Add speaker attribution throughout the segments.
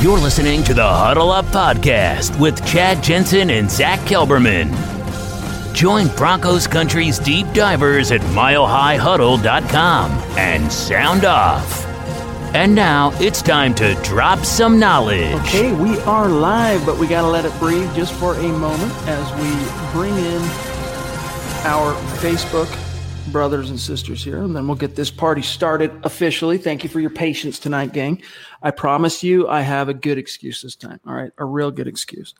Speaker 1: You're listening to the Huddle Up Podcast with Chad Jensen and Zach Kelberman. Join Broncos Country's deep divers at milehighhuddle.com and sound off. And now it's time to drop some knowledge.
Speaker 2: Okay, we are live, but we got to let it breathe just for a moment as we bring in our Facebook brothers and sisters here, and then we'll get this party started officially. Thank you for your patience tonight, gang. I promise you, I have a good excuse this time. All right, a real good excuse.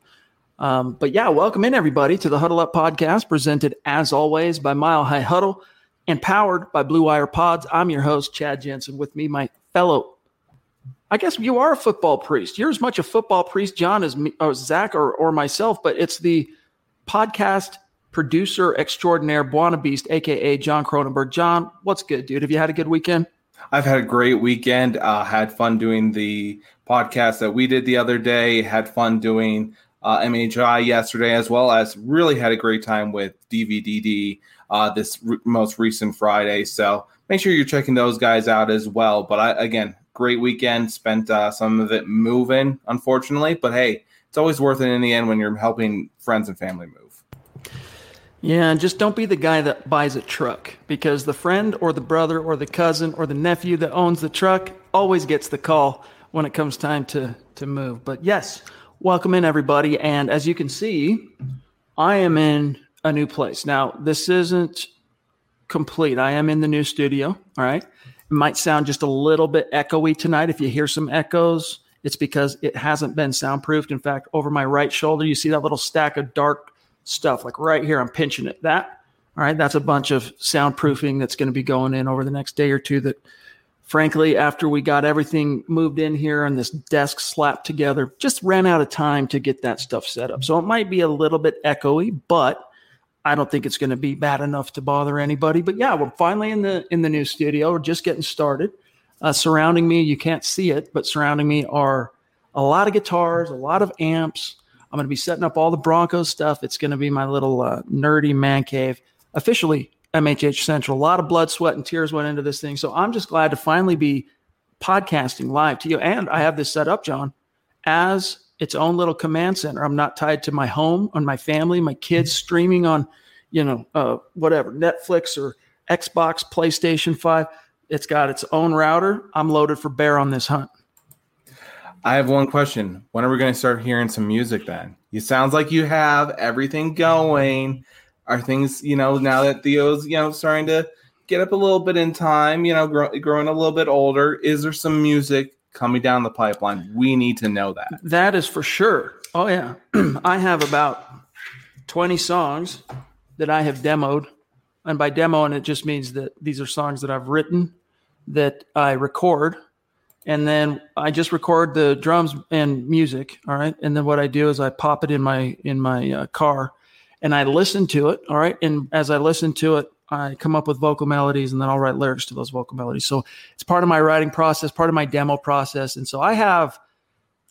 Speaker 2: Um, but yeah, welcome in everybody to the Huddle Up podcast, presented as always by Mile High Huddle and powered by Blue Wire Pods. I'm your host, Chad Jensen. With me, my fellow, I guess you are a football priest. You're as much a football priest, John, as me, or Zach or, or myself, but it's the podcast producer extraordinaire, Buona Beast, aka John Cronenberg. John, what's good, dude? Have you had a good weekend?
Speaker 3: I've had a great weekend. Uh, had fun doing the podcast that we did the other day. Had fun doing uh, MHI yesterday, as well as really had a great time with DVDD uh, this re- most recent Friday. So make sure you're checking those guys out as well. But I, again, great weekend. Spent uh, some of it moving, unfortunately, but hey, it's always worth it in the end when you're helping friends and family move.
Speaker 2: Yeah, and just don't be the guy that buys a truck because the friend or the brother or the cousin or the nephew that owns the truck always gets the call when it comes time to to move. But yes, welcome in everybody and as you can see, I am in a new place. Now, this isn't complete. I am in the new studio, all right? It might sound just a little bit echoey tonight if you hear some echoes. It's because it hasn't been soundproofed. In fact, over my right shoulder, you see that little stack of dark stuff like right here. I'm pinching it. That, all right, that's a bunch of soundproofing that's going to be going in over the next day or two. That, frankly, after we got everything moved in here and this desk slapped together, just ran out of time to get that stuff set up. So it might be a little bit echoey, but I don't think it's going to be bad enough to bother anybody. But yeah, we're finally in the in the new studio. We're just getting started. Uh, surrounding me, you can't see it, but surrounding me are a lot of guitars, a lot of amps, I'm going to be setting up all the Broncos stuff. It's going to be my little uh, nerdy man cave. Officially, MHH Central. A lot of blood, sweat, and tears went into this thing. So I'm just glad to finally be podcasting live to you. And I have this set up, John, as its own little command center. I'm not tied to my home, on my family, my kids streaming on, you know, uh, whatever, Netflix or Xbox, PlayStation 5. It's got its own router. I'm loaded for bear on this hunt.
Speaker 3: I have one question. When are we going to start hearing some music then? It sounds like you have everything going. Are things, you know, now that Theo's, you know, starting to get up a little bit in time, you know, grow, growing a little bit older, is there some music coming down the pipeline? We need to know that.
Speaker 2: That is for sure. Oh, yeah. I have about 20 songs that I have demoed. And by demoing, it just means that these are songs that I've written that I record and then I just record the drums and music. All right, and then what I do is I pop it in my in my uh, car, and I listen to it. All right, and as I listen to it, I come up with vocal melodies, and then I'll write lyrics to those vocal melodies. So it's part of my writing process, part of my demo process, and so I have,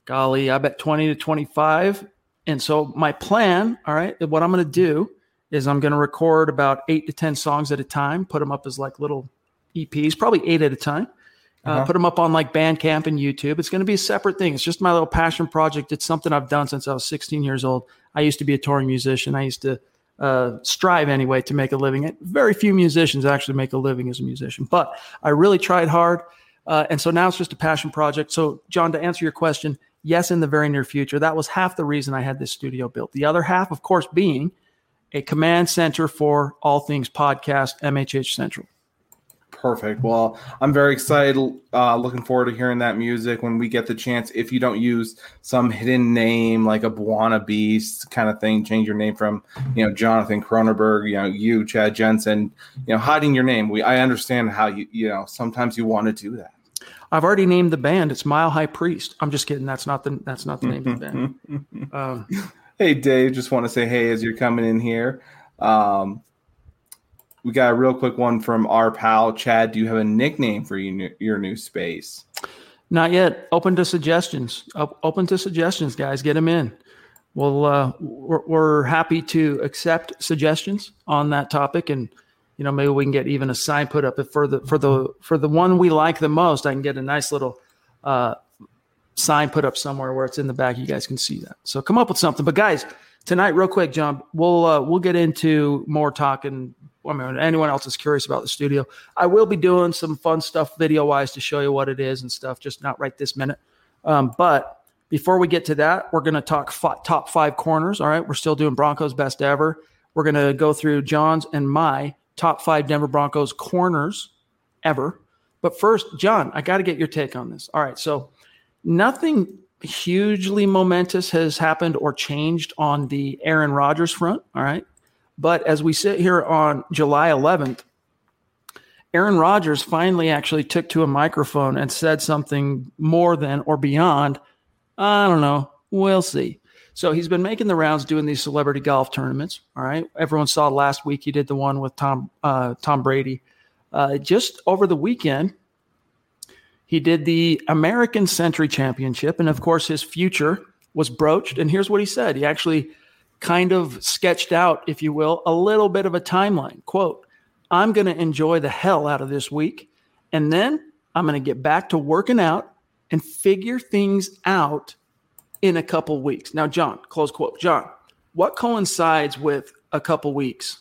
Speaker 2: golly, I bet twenty to twenty five. And so my plan, all right, what I'm going to do is I'm going to record about eight to ten songs at a time, put them up as like little EPs, probably eight at a time uh, uh-huh. put them up on like Bandcamp and YouTube. It's going to be a separate thing. It's just my little passion project. It's something I've done since I was 16 years old. I used to be a touring musician. I used to uh, strive anyway to make a living. Very few musicians actually make a living as a musician, but I really tried hard. Uh, and so now it's just a passion project. So, John, to answer your question, yes, in the very near future, that was half the reason I had this studio built. The other half, of course, being a command center for all things podcast, MHH Central.
Speaker 3: Perfect. Well, I'm very excited. Uh, looking forward to hearing that music when we get the chance. If you don't use some hidden name like a Buana Beast kind of thing, change your name from you know Jonathan Cronenberg, you know you Chad Jensen, you know hiding your name. We I understand how you you know sometimes you want to do that.
Speaker 2: I've already named the band. It's Mile High Priest. I'm just kidding. That's not the that's not the name of the band.
Speaker 3: Um, hey Dave, just want to say hey as you're coming in here. Um, we got a real quick one from our pal Chad. Do you have a nickname for your new space?
Speaker 2: Not yet. Open to suggestions. Open to suggestions, guys. Get them in. Well, uh, we're, we're happy to accept suggestions on that topic, and you know maybe we can get even a sign put up for the for the for the one we like the most. I can get a nice little uh, sign put up somewhere where it's in the back. You guys can see that. So come up with something. But guys, tonight, real quick, John, we'll uh, we'll get into more talking I mean, anyone else is curious about the studio, I will be doing some fun stuff video wise to show you what it is and stuff, just not right this minute. Um, but before we get to that, we're going to talk f- top five corners. All right. We're still doing Broncos best ever. We're going to go through John's and my top five Denver Broncos corners ever. But first, John, I got to get your take on this. All right. So nothing hugely momentous has happened or changed on the Aaron Rodgers front. All right. But as we sit here on July 11th, Aaron Rodgers finally actually took to a microphone and said something more than or beyond. I don't know. We'll see. So he's been making the rounds doing these celebrity golf tournaments. All right. Everyone saw last week he did the one with Tom uh, Tom Brady. Uh, just over the weekend, he did the American Century Championship, and of course his future was broached. And here's what he said: He actually kind of sketched out, if you will, a little bit of a timeline. Quote, I'm going to enjoy the hell out of this week. And then I'm going to get back to working out and figure things out in a couple weeks. Now, John, close quote. John, what coincides with a couple weeks?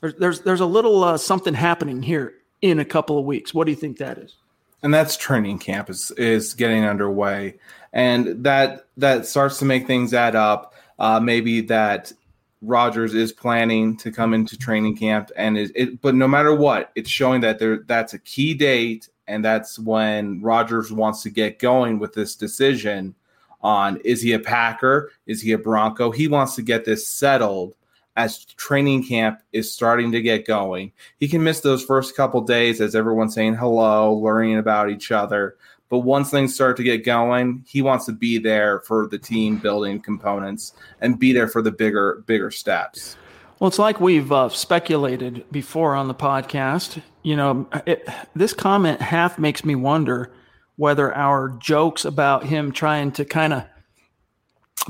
Speaker 2: There's, there's, there's a little uh, something happening here in a couple of weeks. What do you think that is?
Speaker 3: And that's training camp is, is getting underway. And that that starts to make things add up uh, maybe that Rodgers is planning to come into training camp, and is it. But no matter what, it's showing that there that's a key date, and that's when Rodgers wants to get going with this decision on is he a Packer, is he a Bronco? He wants to get this settled as training camp is starting to get going. He can miss those first couple days as everyone's saying hello, learning about each other. But once things start to get going, he wants to be there for the team building components and be there for the bigger bigger steps.
Speaker 2: Well, it's like we've uh, speculated before on the podcast. You know, it, this comment half makes me wonder whether our jokes about him trying to kind of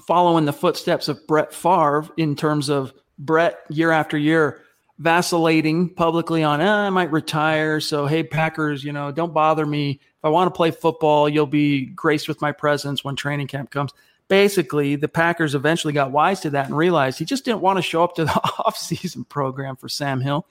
Speaker 2: follow in the footsteps of Brett Favre in terms of Brett year after year vacillating publicly on, eh, I might retire. So, hey, Packers, you know, don't bother me. If I want to play football, you'll be graced with my presence when training camp comes. Basically, the Packers eventually got wise to that and realized he just didn't want to show up to the offseason program for Sam Hill.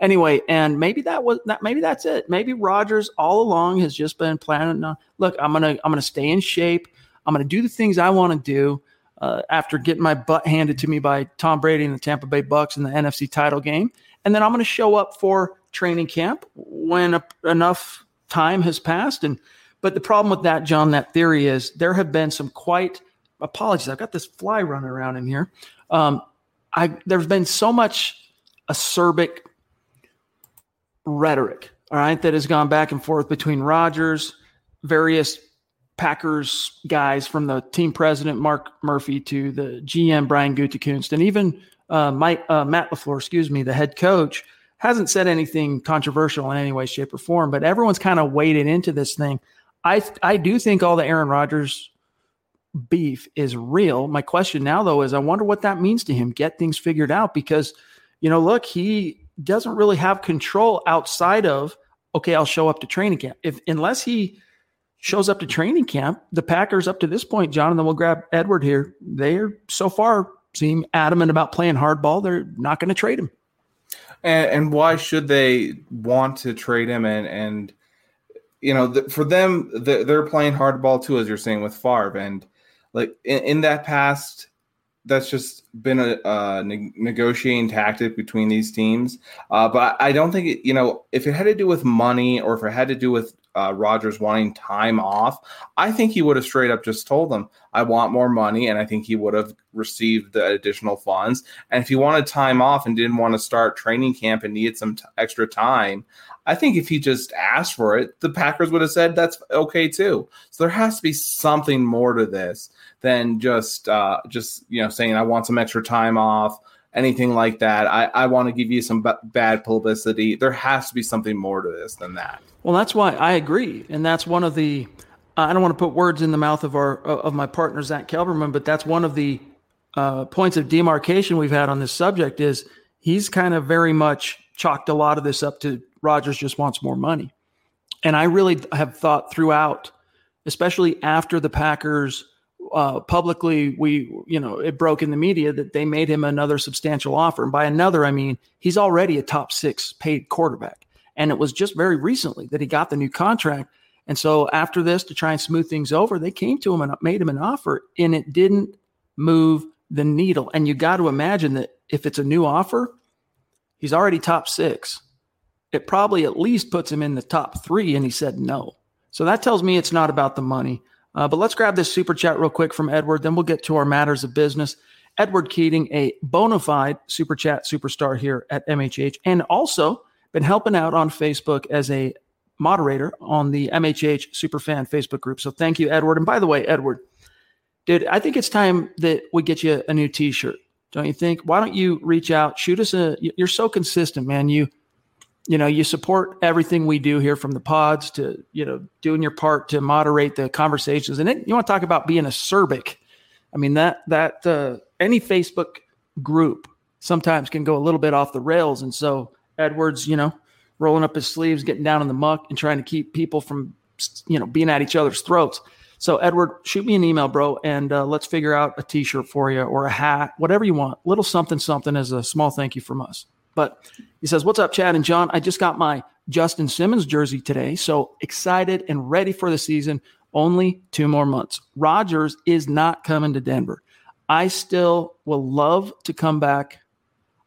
Speaker 2: Anyway, and maybe that was that maybe that's it. Maybe Rodgers all along has just been planning on look, I'm gonna I'm gonna stay in shape. I'm gonna do the things I want to do. Uh, after getting my butt handed to me by Tom Brady and the Tampa Bay Bucks in the NFC title game. And then I'm going to show up for training camp when a, enough time has passed. And but the problem with that, John, that theory is there have been some quite apologies. I've got this fly running around in here. Um, I there's been so much acerbic rhetoric, all right, that has gone back and forth between Rodgers, various Packers guys from the team president Mark Murphy to the GM Brian Gutekunst, and even uh, Mike uh, Matt LaFleur, excuse me, the head coach hasn't said anything controversial in any way, shape, or form. But everyone's kind of waded into this thing. I I do think all the Aaron Rodgers beef is real. My question now though is I wonder what that means to him. Get things figured out because you know, look, he doesn't really have control outside of okay, I'll show up to training camp. If unless he shows up to training camp. The Packers, up to this point, John, and then we'll grab Edward here. They're so far seem adamant about playing hardball. They're not going to trade him.
Speaker 3: And, and, why should they want to trade him? And and you know, the, for them, the, they're playing hardball too, as you're saying with Favre, and like in, in that past, that's just been a, a ne- negotiating tactic between these teams. Uh, but I don't think it, you know if it had to do with money or if it had to do with uh, Rodgers wanting time off, I think he would have straight up just told them, "I want more money," and I think he would have received the additional funds. And if he wanted time off and didn't want to start training camp and needed some t- extra time, I think if he just asked for it, the Packers would have said that's okay too. So there has to be something more to this than just uh, just you know saying I want some extra time off, anything like that. I, I want to give you some b- bad publicity. There has to be something more to this than that.
Speaker 2: Well, that's why I agree, and that's one of the. I don't want to put words in the mouth of our of my partner Zach Kelberman, but that's one of the uh, points of demarcation we've had on this subject. Is he's kind of very much chalked a lot of this up to Rodgers just wants more money. And I really have thought throughout, especially after the Packers uh, publicly, we, you know, it broke in the media that they made him another substantial offer. And by another, I mean, he's already a top six paid quarterback. And it was just very recently that he got the new contract. And so after this, to try and smooth things over, they came to him and made him an offer, and it didn't move the needle. And you got to imagine that if it's a new offer, he's already top six it probably at least puts him in the top three. And he said no. So that tells me it's not about the money. Uh, but let's grab this super chat real quick from Edward. Then we'll get to our matters of business. Edward Keating, a bona fide super chat superstar here at MHH, and also been helping out on Facebook as a moderator on the MHH Superfan Facebook group. So thank you, Edward. And by the way, Edward, dude, I think it's time that we get you a new T-shirt. Don't you think? Why don't you reach out, shoot us a? You're so consistent, man. You you know you support everything we do here from the pods to you know doing your part to moderate the conversations and then you want to talk about being acerbic i mean that that uh, any facebook group sometimes can go a little bit off the rails and so edwards you know rolling up his sleeves getting down in the muck and trying to keep people from you know being at each other's throats so edward shoot me an email bro and uh, let's figure out a t-shirt for you or a hat whatever you want little something something as a small thank you from us but he says, What's up, Chad and John? I just got my Justin Simmons jersey today. So excited and ready for the season. Only two more months. Rodgers is not coming to Denver. I still will love to come back.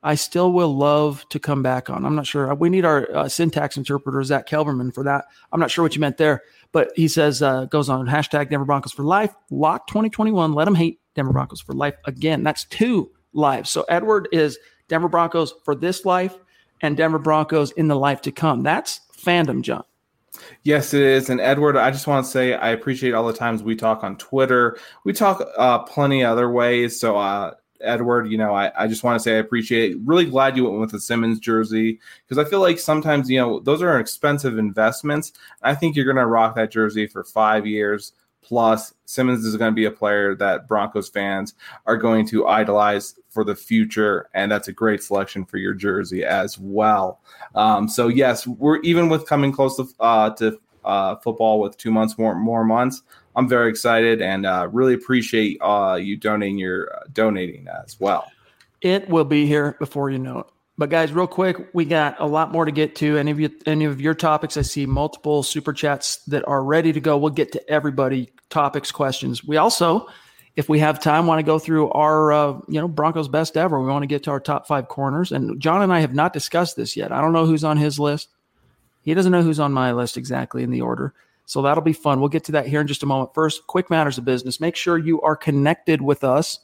Speaker 2: I still will love to come back on. I'm not sure. We need our uh, syntax interpreter, Zach Kelberman, for that. I'm not sure what you meant there. But he says, uh, goes on hashtag Denver Broncos for life. Lock 2021. Let them hate Denver Broncos for life again. That's two lives. So Edward is Denver Broncos for this life and Denver Broncos in the life to come. That's fandom, John.
Speaker 3: Yes, it is. And Edward, I just want to say I appreciate all the times we talk on Twitter. We talk uh, plenty other ways. So, uh, Edward, you know, I, I just want to say I appreciate. Really glad you went with the Simmons jersey because I feel like sometimes, you know, those are expensive investments. I think you're going to rock that jersey for five years plus. Simmons is going to be a player that Broncos fans are going to idolize for the future, and that's a great selection for your jersey as well. Um, so yes, we're even with coming close to uh, to uh, football with two months more more months. I'm very excited and uh, really appreciate uh, you donating your uh, donating as well.
Speaker 2: It will be here before you know it. But guys, real quick, we got a lot more to get to. Any of you, any of your topics? I see multiple super chats that are ready to go. We'll get to everybody topics, questions. We also if we have time, want to go through our, uh, you know, Broncos best ever. We want to get to our top five corners. And John and I have not discussed this yet. I don't know who's on his list. He doesn't know who's on my list exactly in the order. So that'll be fun. We'll get to that here in just a moment. First, quick matters of business. Make sure you are connected with us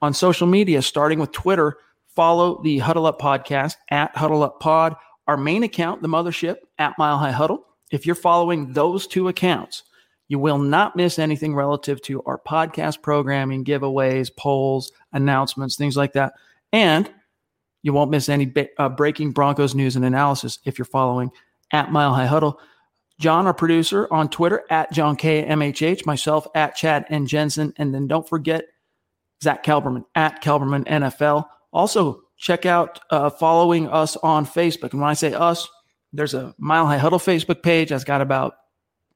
Speaker 2: on social media, starting with Twitter. Follow the Huddle Up podcast at Huddle Up Pod. Our main account, the mothership at Mile High Huddle. If you're following those two accounts, you will not miss anything relative to our podcast programming, giveaways, polls, announcements, things like that. And you won't miss any uh, breaking Broncos news and analysis if you're following at Mile High Huddle. John, our producer, on Twitter at John K myself at Chad and Jensen, and then don't forget Zach Kelberman at Kelberman NFL. Also, check out uh, following us on Facebook. And when I say us, there's a Mile High Huddle Facebook page that's got about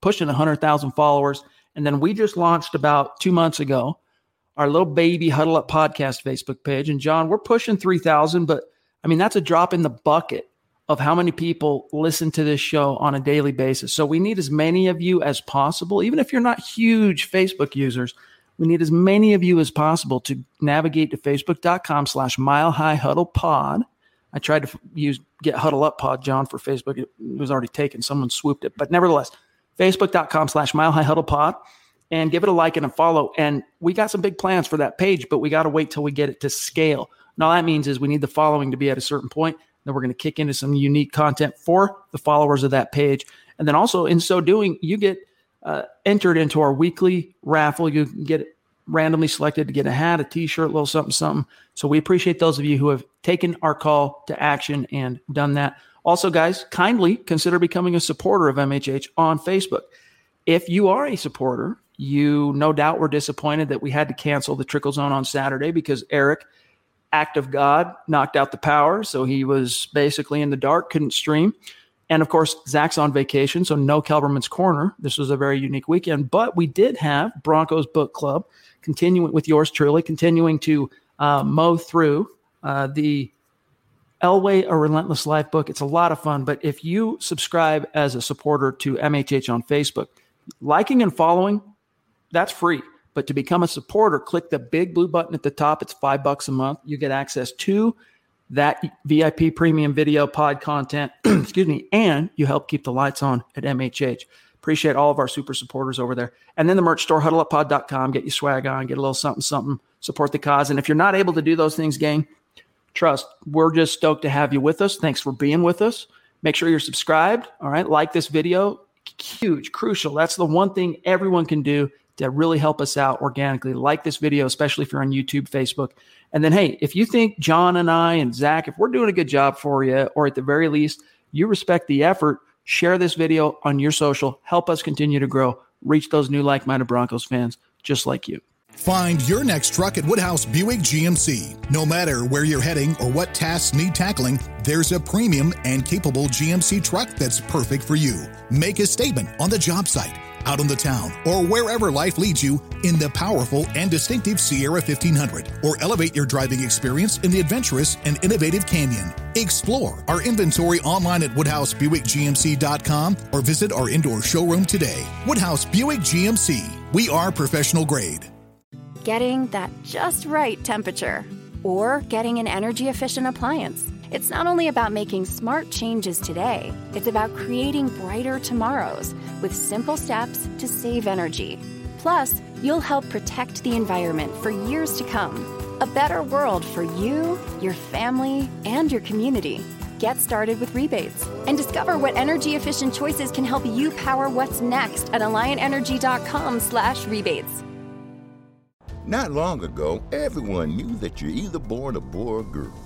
Speaker 2: pushing 100,000 followers. And then we just launched about two months ago our little baby Huddle Up podcast Facebook page. And John, we're pushing 3,000, but I mean, that's a drop in the bucket of how many people listen to this show on a daily basis. So we need as many of you as possible, even if you're not huge Facebook users. We need as many of you as possible to navigate to facebook.com slash mile high huddle pod. I tried to use get huddle up pod, John, for Facebook. It was already taken. Someone swooped it. But nevertheless, facebook.com slash mile high huddle pod and give it a like and a follow. And we got some big plans for that page, but we got to wait till we get it to scale. And all that means is we need the following to be at a certain point. Then we're going to kick into some unique content for the followers of that page. And then also in so doing, you get uh, entered into our weekly raffle. You get randomly selected to get a hat, a t-shirt, a little something, something. So we appreciate those of you who have taken our call to action and done that. Also, guys, kindly consider becoming a supporter of MHH on Facebook. If you are a supporter, you no doubt were disappointed that we had to cancel the trickle zone on Saturday because Eric, act of God, knocked out the power. So he was basically in the dark, couldn't stream. And of course, Zach's on vacation, so no Kelberman's Corner. This was a very unique weekend, but we did have Broncos Book Club continuing with yours truly, continuing to uh, mow through uh, the Elway, A Relentless Life book. It's a lot of fun. But if you subscribe as a supporter to MHH on Facebook, liking and following, that's free. But to become a supporter, click the big blue button at the top. It's five bucks a month. You get access to that VIP premium video pod content. excuse me. And you help keep the lights on at MHH. Appreciate all of our super supporters over there. And then the merch store, huddleuppod.com. Get your swag on, get a little something, something, support the cause. And if you're not able to do those things, gang, trust, we're just stoked to have you with us. Thanks for being with us. Make sure you're subscribed. All right. Like this video. Huge, crucial. That's the one thing everyone can do to really help us out organically. Like this video, especially if you're on YouTube, Facebook. And then, hey, if you think John and I and Zach, if we're doing a good job for you, or at the very least, you respect the effort, Share this video on your social. Help us continue to grow, reach those new like minded Broncos fans just like you.
Speaker 4: Find your next truck at Woodhouse Buick GMC. No matter where you're heading or what tasks need tackling, there's a premium and capable GMC truck that's perfect for you. Make a statement on the job site out on the town, or wherever life leads you in the powerful and distinctive Sierra 1500, or elevate your driving experience in the adventurous and innovative Canyon. Explore our inventory online at WoodhouseBuickGMC.com or visit our indoor showroom today. Woodhouse Buick GMC. We are professional grade.
Speaker 5: Getting that just right temperature, or getting an energy efficient appliance. It's not only about making smart changes today, it's about creating brighter tomorrows with simple steps to save energy. Plus, you'll help protect the environment for years to come. A better world for you, your family, and your community. Get started with rebates and discover what energy efficient choices can help you power what's next at alliantenergy.com/rebates.
Speaker 6: Not long ago, everyone knew that you're either born a boy or girl.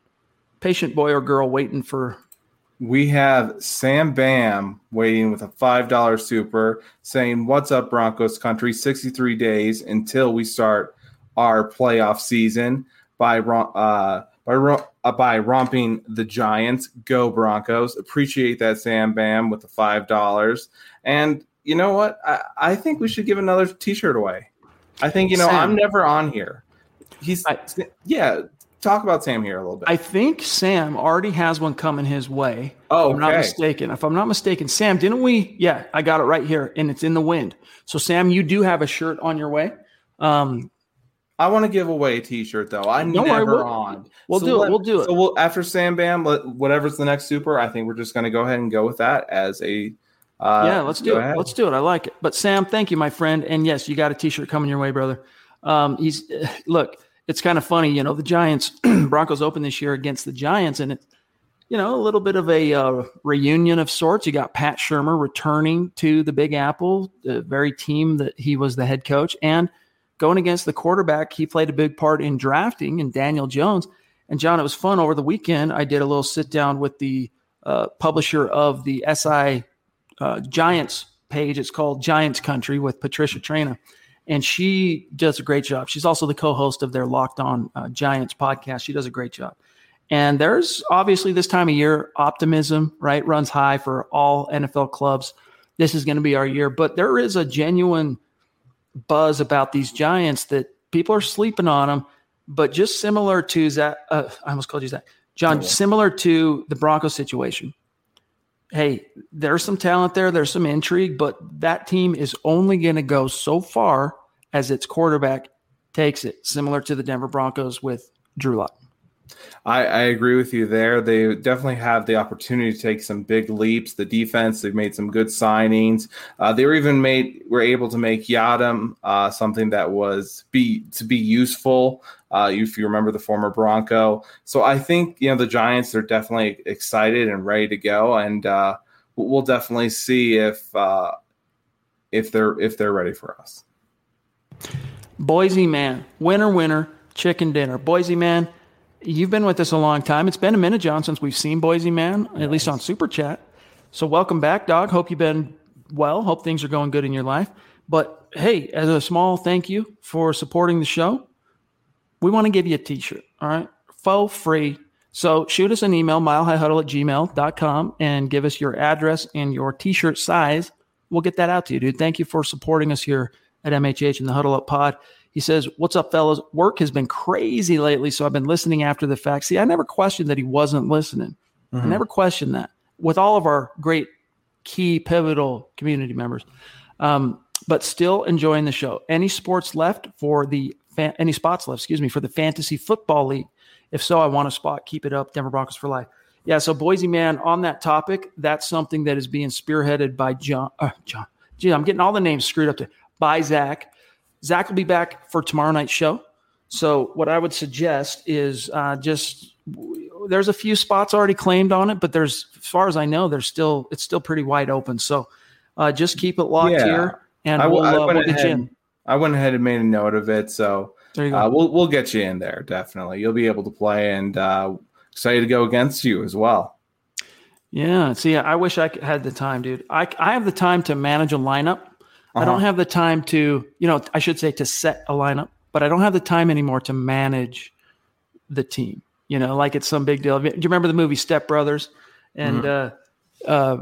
Speaker 2: patient boy or girl waiting for?
Speaker 3: We have Sam Bam waiting with a $5 super saying, What's up, Broncos country? 63 days until we start our playoff season by, uh, by, uh, by romping the Giants. Go Broncos. Appreciate that, Sam Bam, with the $5. And you know what? I, I think we should give another t shirt away. I think, you know, Sam. I'm never on here. He's, I, yeah, talk about Sam here a little bit.
Speaker 2: I think Sam already has one coming his way.
Speaker 3: Oh,
Speaker 2: if I'm not mistaken. If I'm not mistaken, Sam, didn't we? Yeah, I got it right here, and it's in the wind. So, Sam, you do have a shirt on your way. Um,
Speaker 3: I want to give away a T-shirt though. I
Speaker 2: Don't
Speaker 3: never
Speaker 2: we'll-
Speaker 3: on.
Speaker 2: we'll
Speaker 3: So
Speaker 2: do it, we'll do it.
Speaker 3: So we'll after Sam Bam, let- whatever's the next super. I think we're just going to go ahead and go with that as a. Uh,
Speaker 2: yeah, let's do it.
Speaker 3: ahead.
Speaker 2: Let's do it. I like it. But Sam, thank you, my friend. And yes, you got a T-shirt coming your way, brother. Um, he's look. It's kind of funny, you know. The Giants Broncos open this year against the Giants, and it, you know, a little bit of a uh, reunion of sorts. You got Pat Shurmur returning to the Big Apple, the very team that he was the head coach, and going against the quarterback he played a big part in drafting, and Daniel Jones. And John, it was fun over the weekend. I did a little sit down with the uh, publisher of the SI uh, Giants page. It's called Giants Country with Patricia Traina. And she does a great job. She's also the co host of their Locked On uh, Giants podcast. She does a great job. And there's obviously this time of year, optimism, right, runs high for all NFL clubs. This is going to be our year. But there is a genuine buzz about these Giants that people are sleeping on them. But just similar to that, uh, I almost called you that, John, similar to the Broncos situation hey, there's some talent there, there's some intrigue, but that team is only going to go so far as its quarterback takes it, similar to the Denver Broncos with Drew Lock.
Speaker 3: I, I agree with you there. They definitely have the opportunity to take some big leaps. The defense, they've made some good signings. Uh, they were even made were able to make Yadam uh, something that was be to be useful. Uh, if you remember the former Bronco, so I think you know the Giants are definitely excited and ready to go, and uh, we'll definitely see if uh, if they're if they're ready for us.
Speaker 2: Boise man, winner, winner, chicken dinner. Boise man, you've been with us a long time. It's been a minute, John, since we've seen Boise man, at least on Super Chat. So welcome back, dog. Hope you've been well. Hope things are going good in your life. But hey, as a small thank you for supporting the show, we want to give you a t-shirt. All right. Faux free. So shoot us an email, milehighhuddle at gmail.com and give us your address and your t-shirt size. We'll get that out to you, dude. Thank you for supporting us here at MHH and the Huddle Up Pod. He says, What's up, fellas? Work has been crazy lately, so I've been listening after the fact. See, I never questioned that he wasn't listening. I never questioned that with all of our great key pivotal community members. Um, but still enjoying the show. Any sports left for the fan, any spots left, excuse me, for the fantasy football league? If so, I want a spot. Keep it up, Denver Broncos for life. Yeah, so Boise man, on that topic, that's something that is being spearheaded by John. Uh, John, gee, I'm getting all the names screwed up. To, by Zach. Zach will be back for tomorrow night's show. So what I would suggest is uh, just there's a few spots already claimed on it, but there's as far as I know, there's still it's still pretty wide open. So uh, just keep it locked
Speaker 3: Yeah.
Speaker 2: here, and
Speaker 3: I
Speaker 2: we'll,
Speaker 3: I
Speaker 2: uh, we'll get you
Speaker 3: ahead-
Speaker 2: in.
Speaker 3: I went ahead and made a note of it, so
Speaker 2: you
Speaker 3: uh, we'll we'll get you in there definitely. You'll be able to play, and uh, excited to go against you as well.
Speaker 2: Yeah. See, I wish I had the time, dude. I, I have the time to manage a lineup. I don't
Speaker 3: Uh-huh.
Speaker 2: have the time to, you know, I should say to set a lineup, but I don't have the time anymore to manage the team. You know, like it's some big deal. Do you remember the movie Step Brothers? And uh, uh,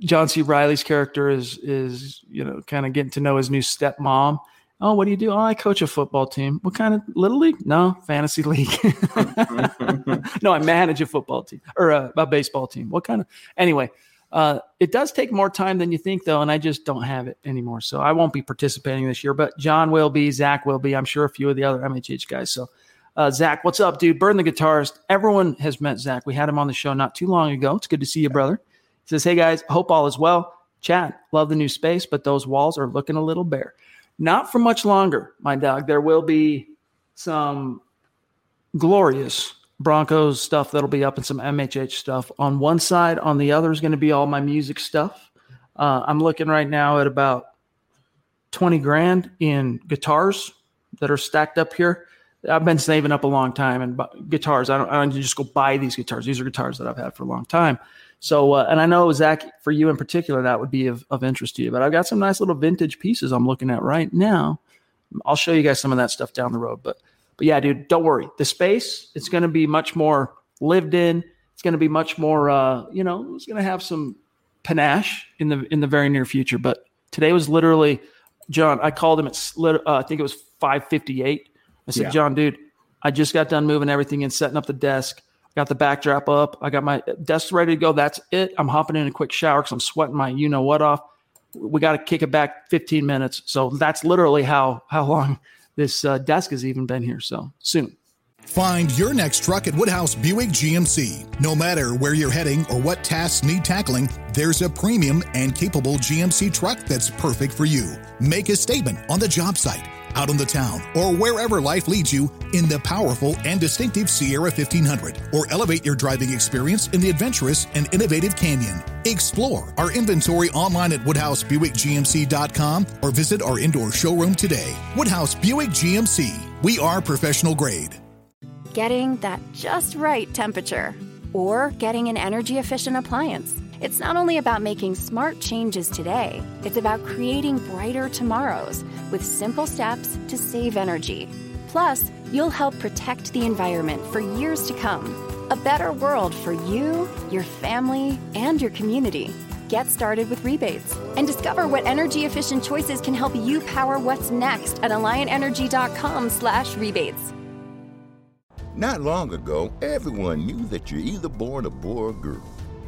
Speaker 2: John C. Reilly's character is is you know kind of getting to know his new stepmom. Oh, what do you do? Oh, I coach a football team. What kind of little league? No, fantasy league. no, I manage a football team or a, a baseball team. What kind of? Anyway, uh, it does take more time than you think, though, and I just don't have it anymore. So I won't be participating this year. But John will be, Zach will be. I'm sure a few of the other MHH guys. So, uh, Zach, what's up, dude? Burn the guitarist. Everyone has met Zach. We had him on the show not too long ago. It's good to see you, brother. He says, "Hey guys, hope all is well. Chad, love the new space, but those walls are looking a little bare. Not for much longer, my dog. There will be some glorious Broncos stuff that'll be up and some MHH stuff on one side. On the other is going to be all my music stuff. Uh, I'm looking right now at about 20 grand in guitars that are stacked up here. I've been saving up a long time and guitars. I don't, I don't just go buy these guitars. These are guitars that I've had for a long time. So, uh, and I know Zach, for you in particular, that would be of, of interest to you. But I've got some nice little vintage pieces I'm looking at right now. I'll show you guys some of that stuff down the road. But, but yeah, dude, don't worry. The space it's going to be much more lived in. It's going to be much more, uh, you know, it's going to have some panache in the in the very near future. But today was literally, John. I called him at uh, I think it was five fifty eight. I said,
Speaker 3: Yeah.
Speaker 2: John, dude, I just got done moving everything and setting up the desk. I got the backdrop up. I got my desk ready to go. That's it. I'm hopping in a quick shower because I'm sweating my you know what off. We got to kick it back 15 minutes. So that's literally how how long this uh, desk has even been here. So soon.
Speaker 4: Find your next truck at Woodhouse Buick GMC. No matter where you're heading or what tasks need tackling, there's a premium and capable GMC truck that's perfect for you. Make a statement on the job site, out on the town, or wherever life leads you in the powerful and distinctive Sierra 1500, or elevate your driving experience in the adventurous and innovative Canyon. Explore our inventory online at WoodhouseBuickGMC.com or visit our indoor showroom today. Woodhouse Buick GMC. We are professional grade
Speaker 5: getting that just right temperature, or getting an energy efficient appliance. It's not only about making smart changes today, it's about creating brighter tomorrows with simple steps to save energy. Plus, you'll help protect the environment for years to come. A better world for you, your family, and your community. Get started with rebates and discover what energy efficient choices can help you power what's next at alliantenergy.com/rebates.
Speaker 6: Not long ago, everyone knew that you're either born a boy or girl.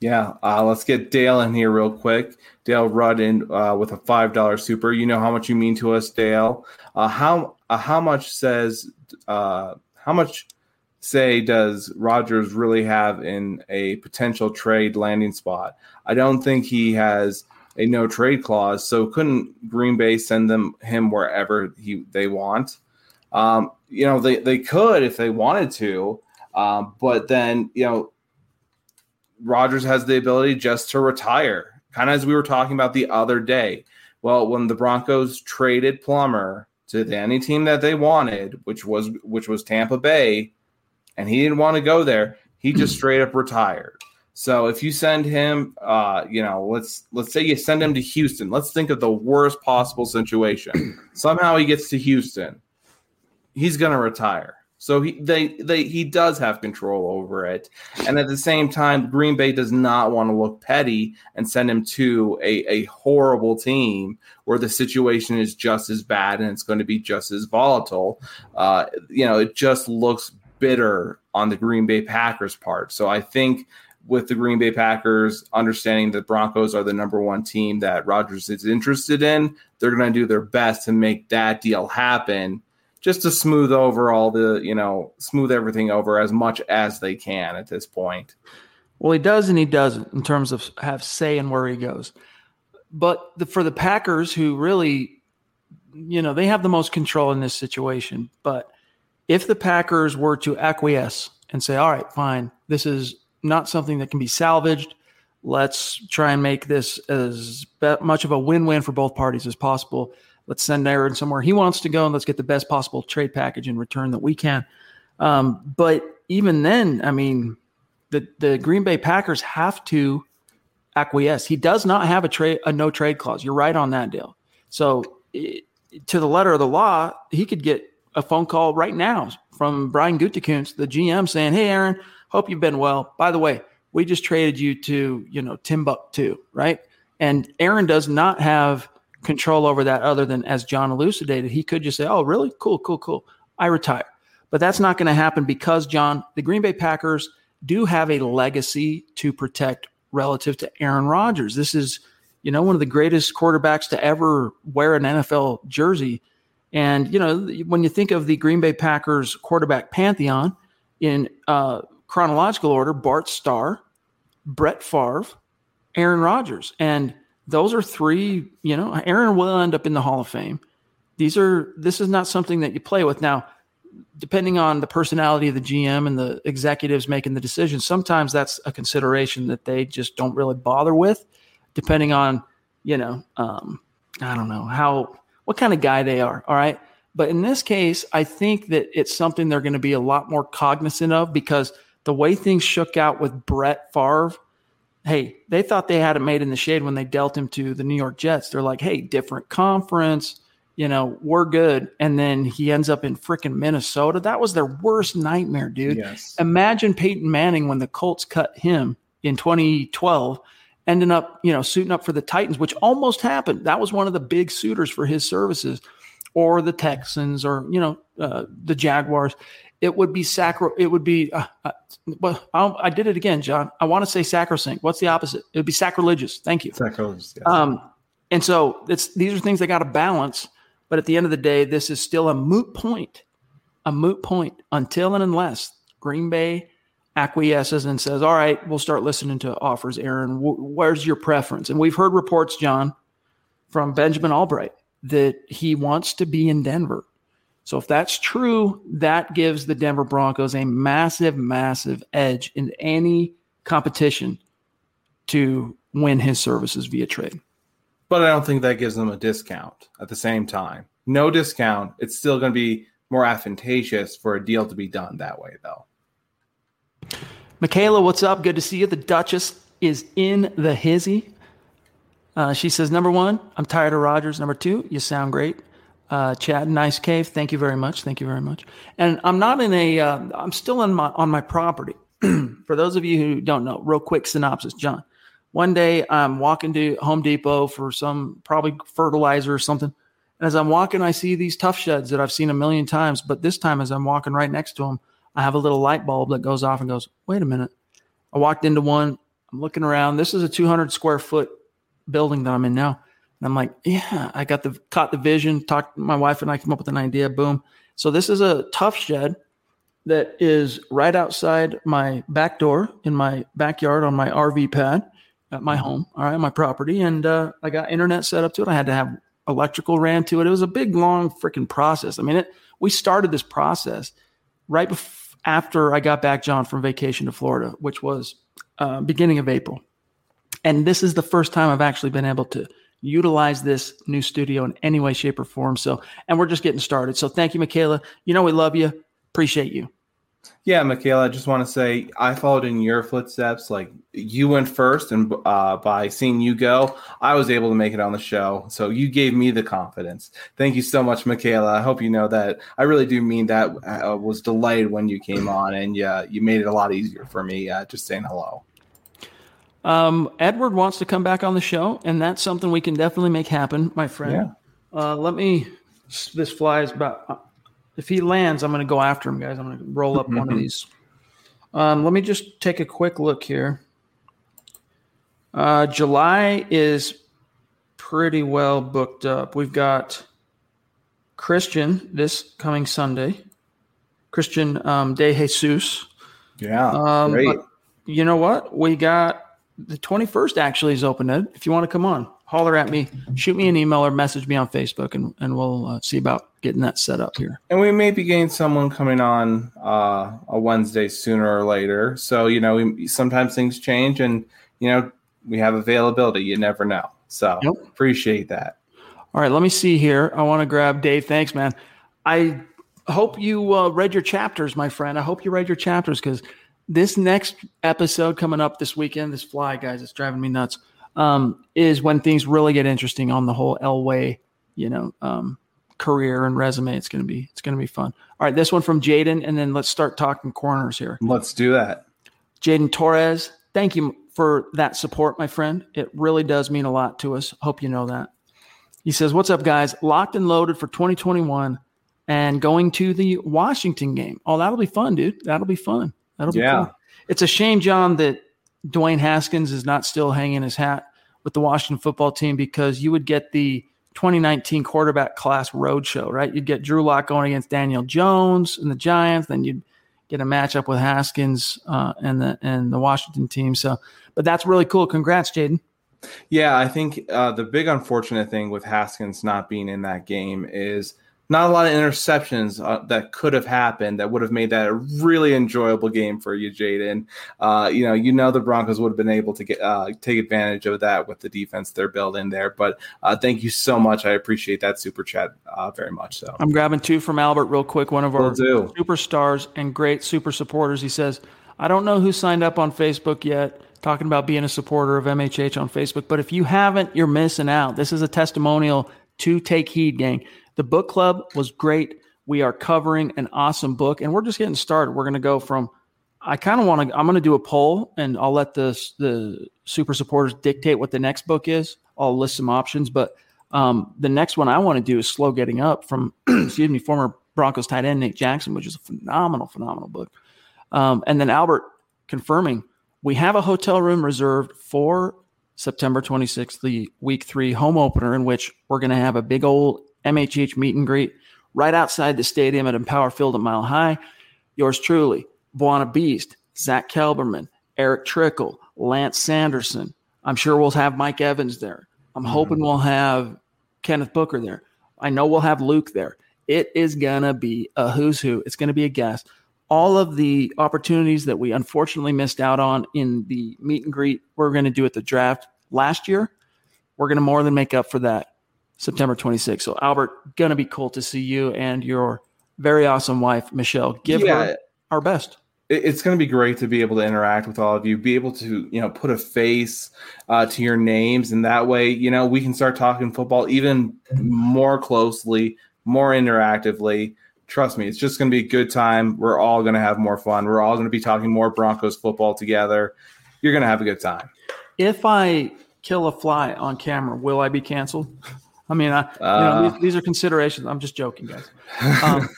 Speaker 3: Yeah, uh, let's get Dale in here real quick. Dale Rudden uh, with a five dollar super. You know how much you mean to us, Dale. Uh, how uh, how much says uh, how much say does Rodgers really have in a potential trade landing spot? I don't think he has a no trade clause. So couldn't Green Bay send them him wherever he they want? Um, you know they they could if they wanted to, um, but then you know Rodgers has the ability just to retire, kind of as we were talking about the other day. Well, when the Broncos traded Plummer to the, any team that they wanted, which was which was Tampa Bay, and he didn't want to go there, he just straight up retired. So if you send him, uh, you know, let's let's say you send him to Houston. Let's think of the worst possible situation. Somehow he gets to Houston, he's going to retire. So he they they he does have control over it, and at the same time, Green Bay does not want to look petty and send him to a a horrible team where the situation is just as bad and it's going to be just as volatile. Uh, you know, it just looks bitter on the Green Bay Packers part. So I think with the Green Bay Packers understanding that Broncos are the number one team that Rodgers is interested in, they're going to do their best to make that deal happen just to smooth over all the, you know, smooth everything over as much as they can at this point.
Speaker 2: Well, he does and he doesn't in terms of have say in where he goes. But the, for the Packers, who really, you know, they have the most control in this situation. But if the Packers were to acquiesce and say, all right, fine, this is not something that can be salvaged. Let's try and make this as much of a win win for both parties as possible. Let's send Aaron somewhere he wants to go, and let's get the best possible trade package in return that we can. Um, but even then, I mean, the the Green Bay Packers have to acquiesce. He does not have a trade a no trade clause. You're right on that, Dale. So it, to the letter of the law, he could get a phone call right now from Brian Gutekunst, the GM, saying, "Hey, Aaron, hope you've been well. By the way, we just traded you to you know Timbuktu, right?" And Aaron does not have control over that other than as John elucidated, he could just say, Oh, really? Cool, cool, cool. I retire. But that's not going to happen because, John, the Green Bay Packers do have a legacy to protect relative to Aaron Rodgers. This is, you know, one of the greatest quarterbacks to ever wear an NFL jersey. And, you know, when you think of the Green Bay Packers quarterback pantheon in uh, chronological order, Bart Starr, Brett Favre, Aaron Rodgers. And those are three, you know, Aaron will end up in the Hall of Fame. These are this is not something that you play with. Now, depending on the personality of the GM and the executives making the decision, sometimes that's a consideration that they just don't really bother with, depending on, you know, um, I don't know how, what kind of guy they are. All right. But in this case, I think that it's something they're going to be a lot more cognizant of because the way things shook out with Brett Favre, hey, they thought they had it made in the shade when they dealt him to the New York Jets. They're like, hey, different conference you know, we're good. And then he ends up in freaking Minnesota. That was their worst nightmare, dude.
Speaker 3: Yes.
Speaker 2: Imagine Peyton Manning when the Colts cut him in 2012, ending up, you know, suiting up for the Titans, which almost happened. That was one of the big suitors for his services, or the Texans, or, you know, uh, the Jaguars. It would be sacro. It would be. Uh, uh, well, I'll, i did it again, John. I want to say sacrosanct. What's the opposite? It would be sacrilegious. Thank you.
Speaker 3: Sacrilegious.
Speaker 2: Um, and so it's these are things they got to balance but at the end of the day, this is still a moot point, a moot point until and unless Green Bay acquiesces and says, all right, we'll start listening to offers, Aaron. Where's your preference? And we've heard reports, John, from Benjamin Albright that he wants to be in Denver. So if that's true, that gives the Denver Broncos a massive, massive edge in any competition to win his services via trade
Speaker 3: but I don't think that gives them a discount at the same time. No discount. It's still going to be more advantageous for a deal to be done that way, though.
Speaker 2: Michaela, what's up? Good to see you. The Duchess is in the hizzy. Uh, she says, number one, I'm tired of Rodgers. Number two, you sound great. Uh, Chad, nice cave. Thank you very much. Thank you very much. And I'm not in a. am uh, still on my on my property. For those of you who don't know, real quick synopsis, John one day I'm walking to Home Depot for some probably fertilizer or something. And as I'm walking, I see these tough sheds that I've seen a million times. But this time, as I'm walking right next to them, I have a little light bulb that goes off and goes, wait a minute. I walked into one. I'm looking around. This is a 200 square foot building that I'm in now. And I'm like, yeah, I got the caught the vision. Talked my wife and I came up with an idea. Boom. So this is a tough shed that is right outside my back door in my backyard on my RV pad at my home, all right, my property, and uh, I got internet set up to it. I had to have electrical ran to it. It was a big, long freaking process. I mean, it, we started this process right bef- after I got back, John, from vacation to Florida, which was uh, beginning of April. And this is the first time I've actually been able to utilize this new studio in any way, shape, or form. So, and we're just getting started. So, thank you, Michaela. You know, we love you. Appreciate you.
Speaker 3: Yeah, Michaela, I just want to say I followed in your footsteps. Like you went first, and uh, by seeing you go, I was able to make it on the show. So you gave me the confidence. Thank you so much, Michaela. I hope you know that I really do mean that. I was delighted when you came on, and yeah, you made it a lot easier for me uh, just saying hello.
Speaker 2: Um, Edward wants to come back on the show, and that's something we can definitely make happen, my friend.
Speaker 3: Yeah.
Speaker 2: Uh, let me. This flies about if he lands, I'm going to go after him, guys. I'm going to roll up one of mm-hmm. these. Um, let me just take a quick look here. Uh, July is pretty well booked up. We've got Christian this coming Sunday, Christian um, De Jesus.
Speaker 3: Yeah,
Speaker 2: um, great. You know what? We got the 21st actually is open, Ed. If you want to come on holler at me, shoot me an email or message me on Facebook, and, and we'll uh, see about getting that set up here.
Speaker 3: And we may be getting someone coming on uh, a Wednesday sooner or later. So, you know, we, sometimes things change and, you know, we have availability. You never know. So yep. appreciate that.
Speaker 2: All right, let me see here. I want to grab Dave. Thanks, man. I hope you uh, read your chapters, my friend. I hope you read your chapters because this next episode coming up this weekend, this fly, guys, it's driving me nuts um, is when things really get interesting on the whole Elway, you know, um, career and resume. It's gonna be it's gonna be fun. All right, this one from Jaden, and then let's start talking corners here.
Speaker 3: Let's do that.
Speaker 2: Jaden Torres, thank you for that support, my friend. It really does mean a lot to us. Hope you know that. He says, "What's up, guys? Locked and loaded for 2021." And going to the Washington game. Oh, that'll be fun, dude. That'll be fun. That'll be yeah. Fun. It's a shame, John, that Dwayne Haskins is not still hanging his hat with the Washington football team because you would get the 2019 quarterback class roadshow, right? You'd get Drew Lock going against Daniel Jones and the Giants, then you'd get a matchup with Haskins uh, and the and the Washington team. So, but that's really cool. Congrats, Jaden.
Speaker 3: Yeah, I think uh, the big unfortunate thing with Haskins not being in that game is not a lot of interceptions uh, that could have happened that would have made that a really enjoyable game for you, Jaden. Uh, you know, you know the Broncos would have been able to get uh, take advantage of that with the defense they're building there. But uh, thank you so much. I appreciate that super chat uh, very much. So
Speaker 2: I'm grabbing two from Albert real quick. One of our superstars and great super supporters. He says, "I don't know who signed up on Facebook yet." Talking about being a supporter of MHH on Facebook. But if you haven't, you're missing out. This is a testimonial to take heed, gang. The book club was great. We are covering an awesome book, and we're just getting started. We're going to go from. I kind of want to. I'm going to do a poll, and I'll let the the super supporters dictate what the next book is. I'll list some options, but um, the next one I want to do is "Slow Getting Up" from excuse me, former Broncos tight end Nate Jackson, which is a phenomenal, phenomenal book. Um, and then Albert confirming we have a hotel room reserved for September 26th, the week three home opener, in which we're going to have a big old MHH meet and greet right outside the stadium at Empower Field at Mile High. Yours truly, Buana Beast, Zach Kelberman, Eric Trickle, Lance Sanderson. I'm sure we'll have Mike Evans there. I'm mm-hmm. hoping we'll have Kenneth Booker there. I know we'll have Luke there. It is going to be a who's who. It's going to be a guest. All of the opportunities that we unfortunately missed out on in the meet and greet we're going to do at the draft last year, we're going to more than make up for that September 26th. So, Albert, going to be cool to see you and your very awesome wife, Michelle. Give yeah, her our best.
Speaker 3: It's going to be great to be able to interact with all of you, be able to, you know, put a face uh, to your names. And that way, you know, we can start talking football even more closely, more interactively. Trust me, it's just going to be a good time. We're all going to have more fun. We're all going to be talking more Broncos football together. You're going to have a good time.
Speaker 2: If I kill a fly on camera, will I be canceled? I mean, I, uh, you know, these, these, are considerations. I'm just joking, guys. Um,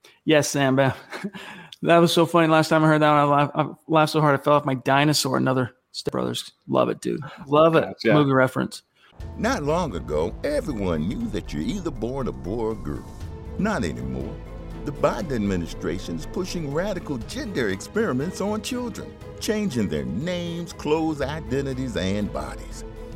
Speaker 2: yes, Sam. that was so funny. Last time I heard that, I laughed, I laughed so hard I fell off my dinosaur. Another Step Brothers. Love it, dude. Love it. Yeah. Movie reference.
Speaker 6: Not long ago, everyone knew that you're either born a boy or girl. Not anymore. The Biden administration is pushing radical gender experiments on children, changing their names, clothes, identities, and bodies.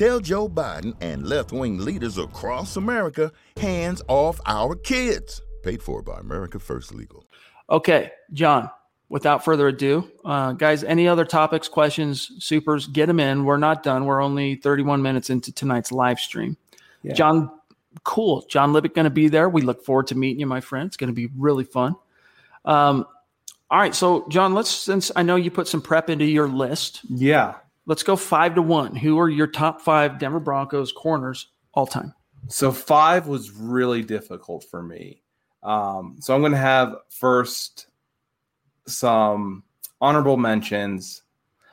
Speaker 6: Tell Joe Biden and left wing leaders across America hands off our kids. Paid for by America First Legal.
Speaker 2: Okay, John, without further ado, uh, guys, any other topics, questions, supers, get them in. We're not done. We're only 31 minutes into tonight's live stream. Yeah. John, cool. John Libby going to be there. We look forward to meeting you, my friend. It's going to be really fun. Um, All right, so John, let's since I know you put some prep into your list.
Speaker 3: Yeah.
Speaker 2: Let's go five to one. Who are your top five Denver Broncos corners all time?
Speaker 3: So five was really difficult for me. Um, so I'm going to have first some honorable mentions.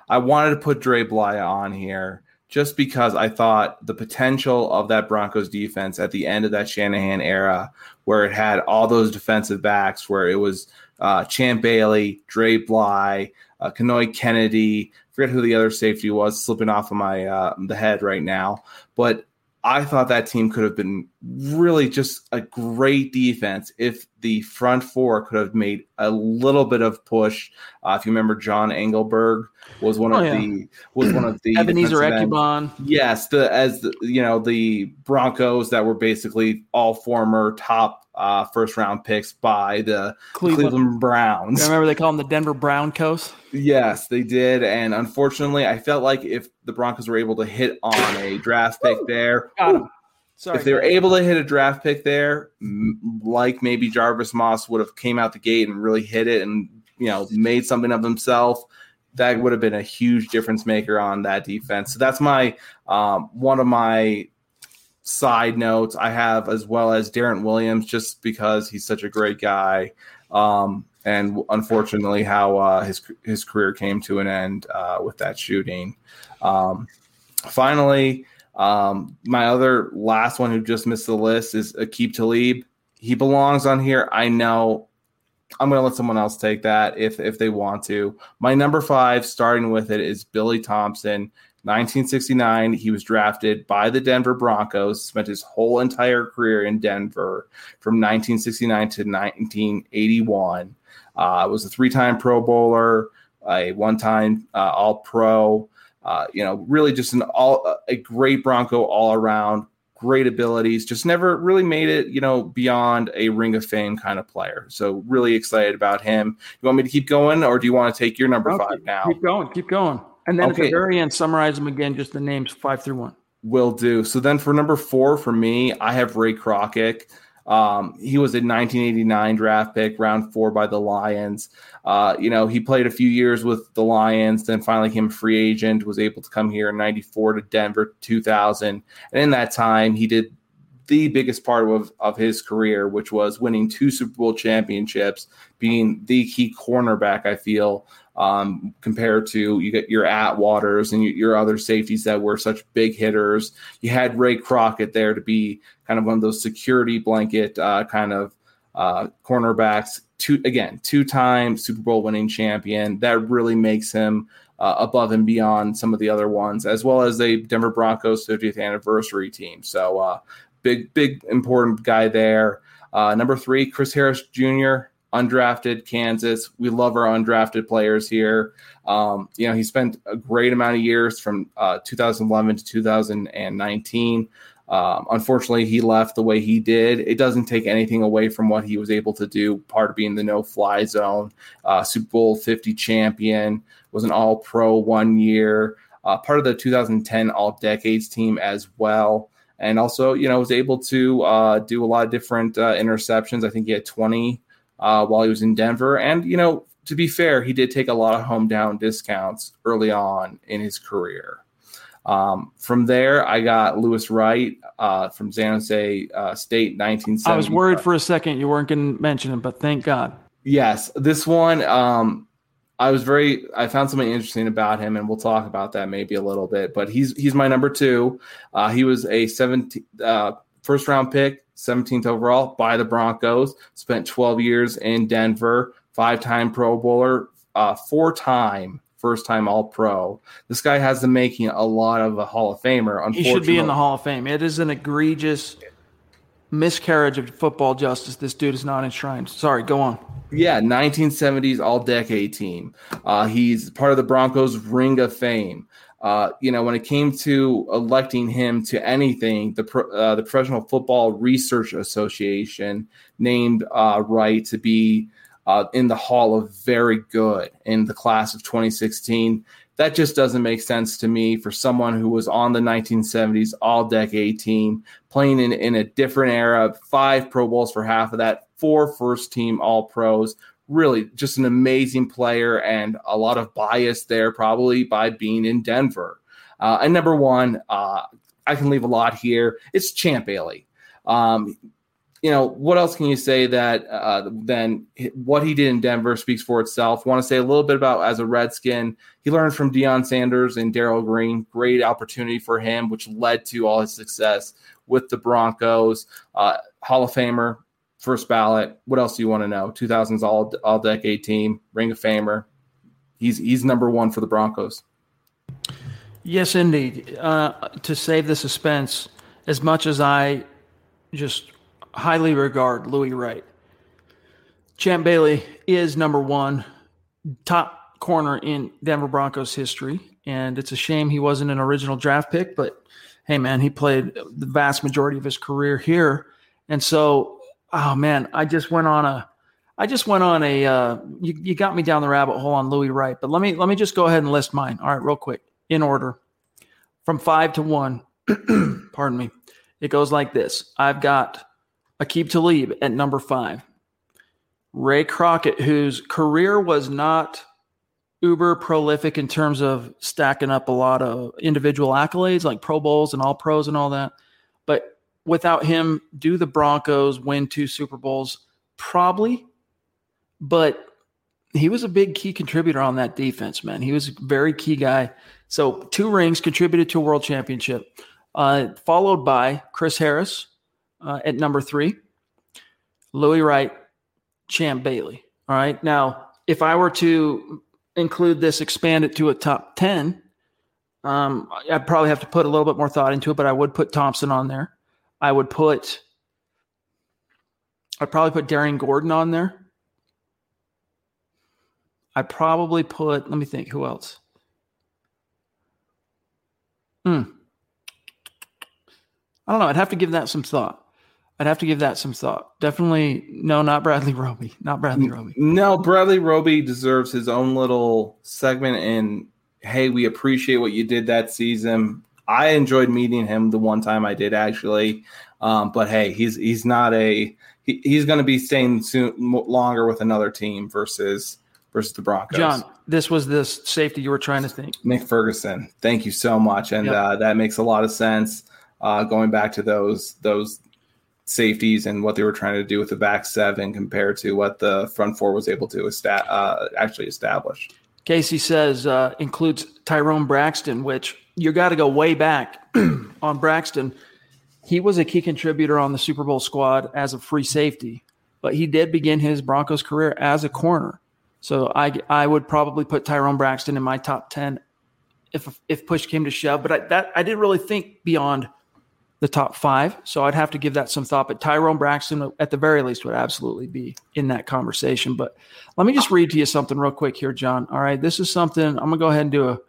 Speaker 3: I wanted to put Dre Bly on here just because I thought the potential of that Broncos defense at the end of that Shanahan era, where it had all those defensive backs, where it was uh, Champ Bailey, Dre Bly, uh, Kenoy Kennedy, forget who the other safety was, slipping off of my uh, the head right now, but I thought that team could have been really just a great defense if the front four could have made a little bit of push. Uh, if you remember, John Engelberg was one oh, of yeah. the was one of the
Speaker 2: Ebenezer Ekuban.
Speaker 3: Yes, the as the, you know the Broncos that were basically all former top uh, first round picks by the Cleveland, Cleveland Browns.
Speaker 2: I remember they call them the Denver Brown Broncos.
Speaker 3: Yes, they did. And unfortunately, I felt like if the Broncos were able to hit on a draft pick there, Sorry, if they were able to hit a draft pick there, like maybe Jarvis Moss would have came out the gate and really hit it and you know made something of himself, that would have been a huge difference maker on that defense. So that's my um, one of my side notes I have, as well as Darrent Williams, just because he's such a great guy. Um, and unfortunately, how uh, his his career came to an end uh, with that shooting. Um, finally, um, my other last one who just missed the list is Aqib Talib. He belongs on here. I know. I'm going to let someone else take that if if they want to. My number five, starting with it, is Billy Thompson. 1969, he was drafted by the Denver Broncos, spent his whole entire career in Denver from 1969 to 1981. Uh, was a three time Pro Bowler, a one time uh, All Pro. Uh, you know, really just an all a great Bronco all around, great abilities. Just never really made it, you know, beyond a Ring of Fame kind of player. So really excited about him. You want me to keep going, or do you want to take your number okay, five now?
Speaker 2: Keep going, keep going. And then okay. at the very end, summarize them again, just the names five through one.
Speaker 3: Will do. So then for number four for me, I have Ray Crockett. Um, he was a 1989 draft pick, round four by the Lions. Uh, you know, he played a few years with the Lions, then finally came a free agent, was able to come here in 94 to Denver 2000. And in that time, he did the biggest part of, of his career, which was winning two Super Bowl championships, being the key cornerback, I feel, um, compared to you get your Atwaters and your other safeties that were such big hitters. You had Ray Crockett there to be kind of one of those security blanket uh, kind of uh, cornerbacks. Two again, two-time Super Bowl winning champion. That really makes him uh, above and beyond some of the other ones, as well as a Denver Broncos 50th anniversary team. So uh, big, big, important guy there. Uh, number three, Chris Harris Jr undrafted Kansas. We love our undrafted players here. Um, you know, he spent a great amount of years from uh, 2011 to 2019. Um, unfortunately, he left the way he did. It doesn't take anything away from what he was able to do. Part of being the no-fly zone, uh, Super Bowl 50 champion, was an All-Pro one year, uh, part of the 2010 All Decades team as well and also you know was able to uh, do a lot of different uh, interceptions. I think he had 20 uh, while he was in Denver. And, you know, to be fair, he did take a lot of home down discounts early on in his career. Um, from there, I got Louis Wright uh, from San Jose uh, State, 1970.
Speaker 2: I was worried for a second you weren't going to mention him, but thank God.
Speaker 3: Yes, this one, um, I was very. I found something interesting about him, and we'll talk about that maybe a little bit. But he's he's my number two. Uh, he was a 17, uh, first round pick, 17th overall by the Broncos. Spent 12 years in Denver, five time Pro Bowler, uh, four time first time All Pro. This guy has the making a lot of a Hall of Famer.
Speaker 2: He should be in the Hall of Fame. It is an egregious miscarriage of football justice. This dude is not enshrined. Sorry, go on.
Speaker 3: Yeah, 1970s All Decade team. Uh, he's part of the Broncos Ring of Fame. Uh, you know, when it came to electing him to anything, the uh, the Professional Football Research Association named uh, Wright to be uh, in the Hall of Very Good in the class of 2016. That just doesn't make sense to me for someone who was on the 1970s All Decade team, playing in, in a different era, five Pro Bowls for half of that, four first team All Pros, really just an amazing player and a lot of bias there, probably by being in Denver. Uh, and number one, uh, I can leave a lot here. It's Champ Bailey. Um, you know, what else can you say that uh, then what he did in Denver speaks for itself? Want to say a little bit about as a Redskin, he learned from Deion Sanders and Darrell Green. Great opportunity for him, which led to all his success with the Broncos. Uh, Hall of Famer, first ballot. What else do you want to know? 2000s all all decade team, Ring of Famer. He's he's number one for the Broncos.
Speaker 2: Yes, indeed. Uh, to save the suspense, as much as I just highly regard Louis Wright, Champ Bailey is number one, top corner in Denver Broncos history, and it's a shame he wasn't an original draft pick. But hey, man, he played the vast majority of his career here, and so oh man, I just went on a I just went on a uh, you, you got me down the rabbit hole on Louis Wright, but let me let me just go ahead and list mine. All right, real quick in order from five to one. pardon me. It goes like this. I've got Aqib Talib at number five. Ray Crockett, whose career was not uber prolific in terms of stacking up a lot of individual accolades like Pro Bowls and All Pros and all that. But without him, do the Broncos win two Super Bowls? Probably. But he was a big key contributor on that defense, man. He was a very key guy. So two rings contributed to a world championship, uh, followed by Chris Harris uh, at number three, Louis Wright, Champ Bailey. All right. Now, if I were to include this, expand it to a top 10, um, I'd probably have to put a little bit more thought into it, but I would put Thompson on there. I would put, I'd probably put Darrien Gordon on there. I probably put, let me think, who else? Hmm. I don't know. I'd have to give that some thought. I'd have to give that some thought. Definitely, no, not Bradley Roby. Not Bradley Roby.
Speaker 3: No, Bradley Roby deserves his own little segment. And hey, we appreciate what you did that season. I enjoyed meeting him the one time I did actually. Um, but hey, he's he's not a he, he's going to be staying soon longer with another team versus versus the Broncos.
Speaker 2: John, this was the safety you were trying to think.
Speaker 3: Nick Ferguson. Thank you so much, and yep. uh, that makes a lot of sense. Uh, going back to those those safeties and what they were trying to do with the back seven compared to what the front four was able to esta- uh, actually establish.
Speaker 2: Casey says uh, includes Tyrone Braxton, which you got to go way back on Braxton. He was a key contributor on the Super Bowl squad as a free safety, but he did begin his Broncos career as a corner. So I I would probably put Tyrone Braxton in my top ten if if push came to shove. But I, that I didn't really think beyond the top five, so I'd have to give that some thought. But Tyrone Braxton, at the very least, would absolutely be in that conversation. But let me just read to you something real quick here, John. All right, this is something I'm gonna go ahead and do a,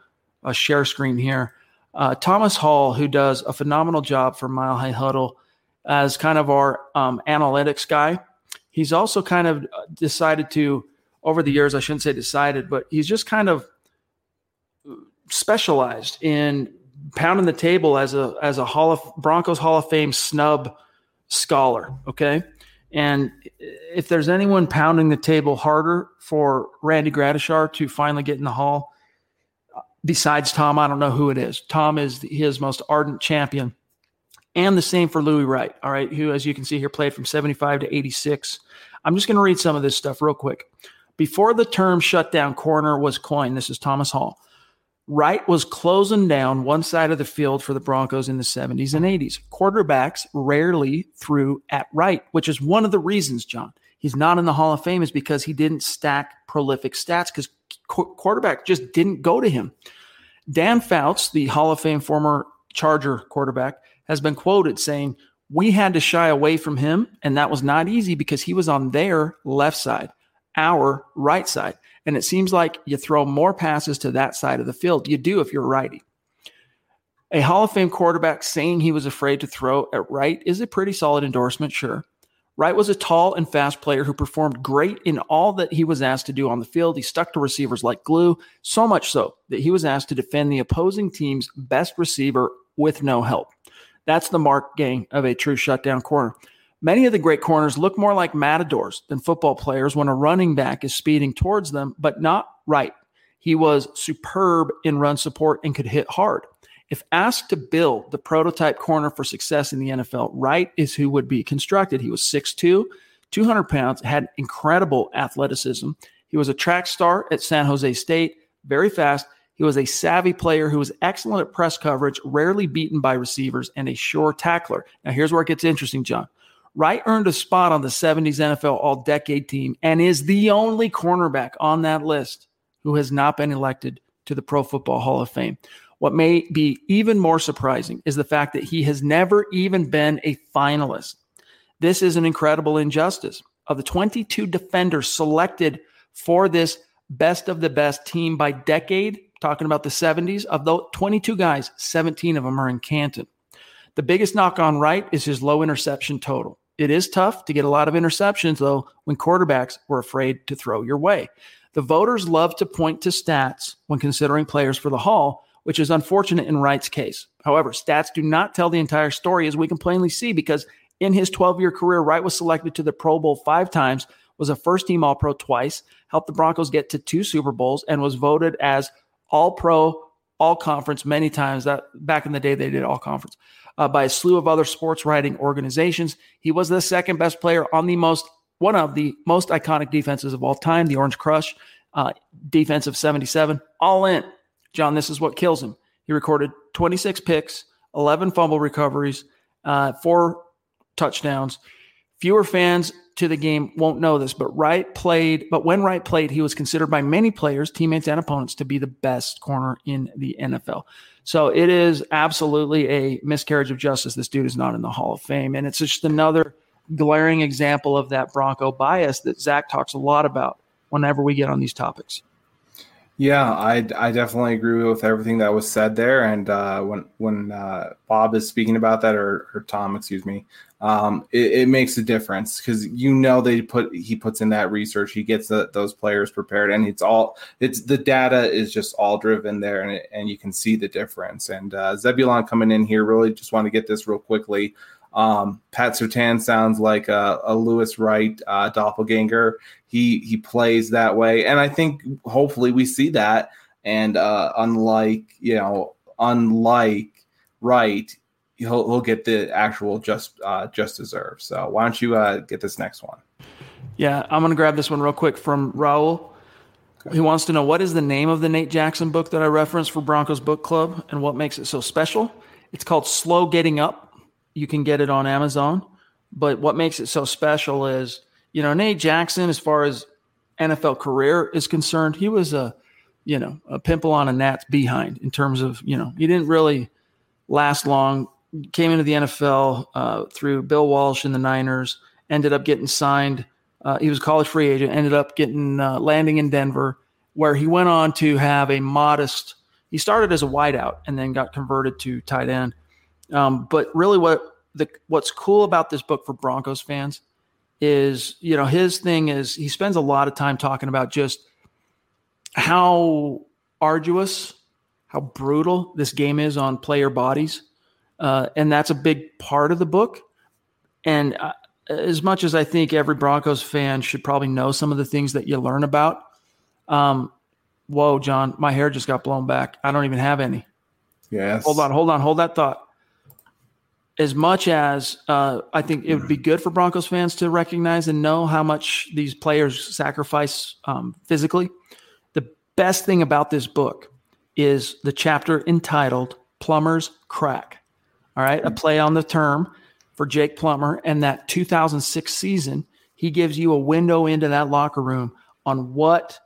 Speaker 2: a share screen here. Uh, Thomas Hall, who does a phenomenal job for Mile High Huddle as kind of our um, analytics guy, he's also kind of decided to over the years, I shouldn't say decided, but he's just kind of specialized in pounding the table as a as a Hall of Broncos Hall of Fame snub scholar. Okay. And if there's anyone pounding the table harder for Randy Gradishar to finally get in the Hall, besides Tom, I don't know who it is. Tom is his most ardent champion. And the same for Louis Wright, all right, who, as you can see here, played from 75 to 86. I'm just going to read some of this stuff real quick. Before the term shutdown corner was coined, this is Thomas Hall. Wright was closing down one side of the field for the Broncos in the 70s and 80s. Quarterbacks rarely threw at Wright, which is one of the reasons, John, he's not in the Hall of Fame is because he didn't stack prolific stats because qu- quarterback just didn't go to him. Dan Fouts, the Hall of Fame former Charger quarterback, has been quoted saying, We had to shy away from him, and that was not easy because he was on their left side our right side. And it seems like you throw more passes to that side of the field. You do if you're righty. A Hall of Fame quarterback saying he was afraid to throw at Wright is a pretty solid endorsement, sure. Wright was a tall and fast player who performed great in all that he was asked to do on the field. He stuck to receivers like glue, so much so that he was asked to defend the opposing team's best receiver with no help. That's the mark, gang, of a true shutdown corner. Many of the great corners look more like matadors than football players when a running back is speeding towards them, but not Wright. He was superb in run support and could hit hard. If asked to build the prototype corner for success in the NFL, Wright is who would be constructed. He was 6'2, 200 pounds, had incredible athleticism. He was a track star at San Jose State, very fast. He was a savvy player who was excellent at press coverage, rarely beaten by receivers, and a sure tackler. Now, here's where it gets interesting, John. Wright earned a spot on the 70s NFL All Decade team and is the only cornerback on that list who has not been elected to the Pro Football Hall of Fame. What may be even more surprising is the fact that he has never even been a finalist. This is an incredible injustice. Of the 22 defenders selected for this best of the best team by decade, talking about the 70s, of those 22 guys, 17 of them are in Canton. The biggest knock on Wright is his low interception total. It is tough to get a lot of interceptions, though, when quarterbacks were afraid to throw your way. The voters love to point to stats when considering players for the Hall, which is unfortunate in Wright's case. However, stats do not tell the entire story, as we can plainly see, because in his 12 year career, Wright was selected to the Pro Bowl five times, was a first team All Pro twice, helped the Broncos get to two Super Bowls, and was voted as All Pro, All Conference many times. That back in the day, they did All Conference uh, by a slew of other sports writing organizations. He was the second best player on the most one of the most iconic defenses of all time, the Orange Crush uh, defense of 77. All in. John, this is what kills him. He recorded 26 picks, 11 fumble recoveries, uh, four touchdowns. Fewer fans to the game won't know this, but Wright played, but when Wright played, he was considered by many players, teammates, and opponents to be the best corner in the NFL. So it is absolutely a miscarriage of justice. This dude is not in the Hall of Fame. And it's just another glaring example of that Bronco bias that Zach talks a lot about whenever we get on these topics.
Speaker 3: Yeah, I, I definitely agree with everything that was said there. And uh, when when uh, Bob is speaking about that, or, or Tom, excuse me, um, it, it, makes a difference because you know they put he puts in that research, he gets the, those players prepared, and it's all it's the data is just all driven there, and and you can see the difference. And uh, Zebulon coming in here really just want to get this real quickly. Um, Pat Surtain sounds like a, a Louis Wright uh, doppelganger. He he plays that way, and I think hopefully we see that. And uh, unlike you know, unlike Wright, he'll he'll get the actual just uh, just deserve. So why don't you uh, get this next one?
Speaker 2: Yeah, I'm gonna grab this one real quick from Raul. Okay. He wants to know what is the name of the Nate Jackson book that I referenced for Broncos Book Club and what makes it so special. It's called Slow Getting Up you can get it on Amazon. But what makes it so special is, you know, Nate Jackson, as far as NFL career is concerned, he was a, you know, a pimple on a gnat's behind in terms of, you know, he didn't really last long. Came into the NFL uh, through Bill Walsh in the Niners, ended up getting signed. Uh, he was a college free agent, ended up getting uh, landing in Denver, where he went on to have a modest. He started as a wideout and then got converted to tight end. Um, but really, what the what's cool about this book for Broncos fans is, you know, his thing is he spends a lot of time talking about just how arduous, how brutal this game is on player bodies, uh, and that's a big part of the book. And uh, as much as I think every Broncos fan should probably know some of the things that you learn about, um, whoa, John, my hair just got blown back. I don't even have any.
Speaker 3: Yes.
Speaker 2: Hold on, hold on, hold that thought as much as uh, I think it would be good for Broncos fans to recognize and know how much these players sacrifice um, physically, the best thing about this book is the chapter entitled Plumber's Crack. All right, a play on the term for Jake Plummer and that 2006 season. He gives you a window into that locker room on what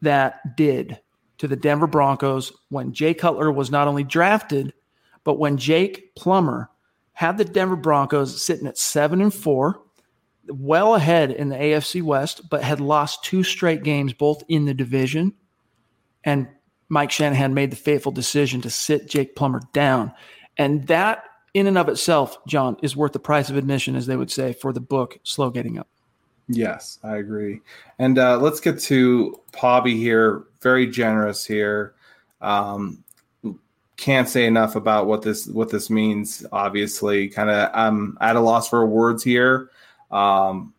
Speaker 2: that did to the Denver Broncos when Jay Cutler was not only drafted, but when Jake Plummer had the Denver Broncos sitting at seven and four, well ahead in the AFC West, but had lost two straight games, both in the division. And Mike Shanahan made the fateful decision to sit Jake Plummer down. And that, in and of itself, John, is worth the price of admission, as they would say, for the book Slow Getting Up.
Speaker 3: Yes, I agree. And uh, let's get to Pobby here. Very generous here. Um, can't say enough about what this what this means. Obviously, kind of I'm at a loss for words here. Um,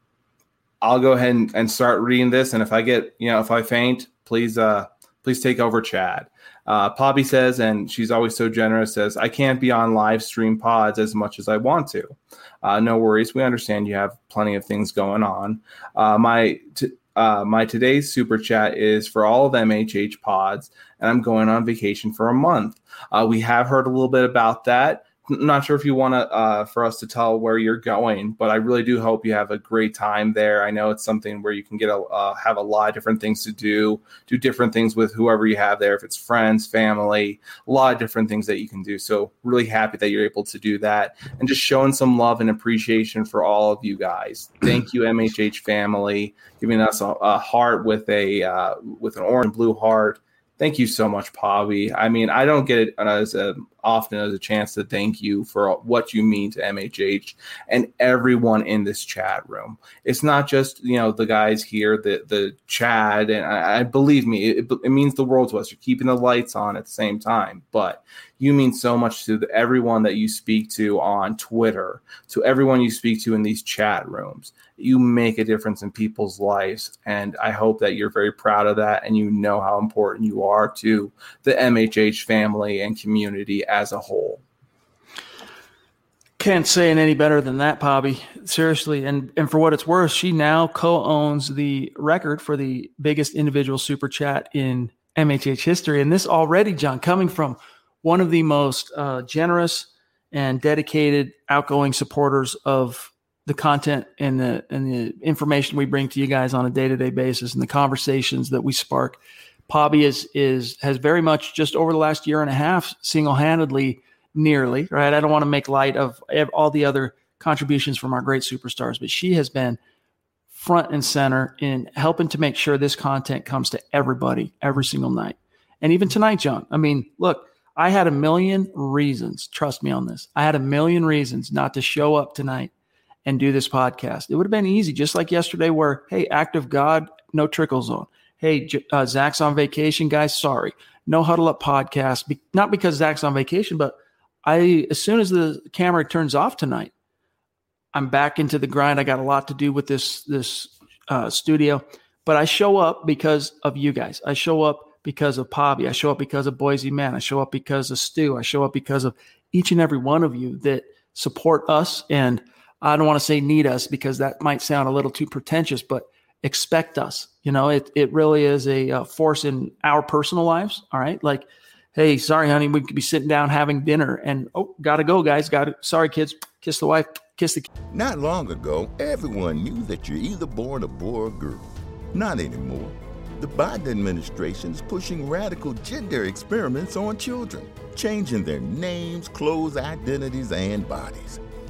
Speaker 3: I'll go ahead and, and, start reading this, and if I get you know if I faint, please uh please take over, Chad. Uh, Poppy says, and she's always so generous, says, I can't be on live stream pods as much as I want to. Uh, no worries. We understand you have plenty of things going on. Uh, my t- uh, my today's super chat is for all of MHH pods, and I'm going on vacation for a month. Uh, we have heard a little bit about that not sure if you want to uh, for us to tell where you're going, but I really do hope you have a great time there. I know it's something where you can get a uh, have a lot of different things to do, do different things with whoever you have there. If it's friends, family, a lot of different things that you can do. So really happy that you're able to do that, and just showing some love and appreciation for all of you guys. Thank you, MHH family, giving us a, a heart with a uh, with an orange and blue heart Thank you so much, Pavi. I mean, I don't get it as a, often as a chance to thank you for what you mean to MHH and everyone in this chat room. It's not just you know the guys here, the the Chad, and I, I believe me, it, it, means the world to us. You're keeping the lights on at the same time, but you mean so much to the, everyone that you speak to on Twitter, to everyone you speak to in these chat rooms you make a difference in people's lives. And I hope that you're very proud of that and you know how important you are to the MHH family and community as a whole.
Speaker 2: Can't say it any better than that, Poppy. Seriously. And and for what it's worth, she now co-owns the record for the biggest individual super chat in MHH history. And this already, John, coming from one of the most uh, generous and dedicated, outgoing supporters of the content and the and the information we bring to you guys on a day to day basis and the conversations that we spark. Pobby is is has very much just over the last year and a half single handedly, nearly right. I don't want to make light of all the other contributions from our great superstars, but she has been front and center in helping to make sure this content comes to everybody every single night. And even tonight, John. I mean, look, I had a million reasons. Trust me on this. I had a million reasons not to show up tonight and do this podcast. It would have been easy, just like yesterday, where, hey, act of God, no trickle zone. Hey, uh, Zach's on vacation, guys. Sorry. No huddle up podcast. Be- not because Zach's on vacation, but I, as soon as the camera turns off tonight, I'm back into the grind. I got a lot to do with this, this uh, studio, but I show up because of you guys. I show up because of Pobby. I show up because of Boise Man. I show up because of Stu. I show up because of each and every one of you that support us and I don't want to say need us because that might sound a little too pretentious, but expect us. You know, it it really is a, a, force in our personal lives. All right, like, hey, sorry, honey, we could be sitting down having dinner, and oh, gotta go, guys. Got to Sorry, kids. Kiss the wife. Kiss the.
Speaker 6: Not long ago, everyone knew that you're either born a boy or girl. Not anymore. The Biden administration is pushing radical gender experiments on children, changing their names, clothes, identities, and bodies.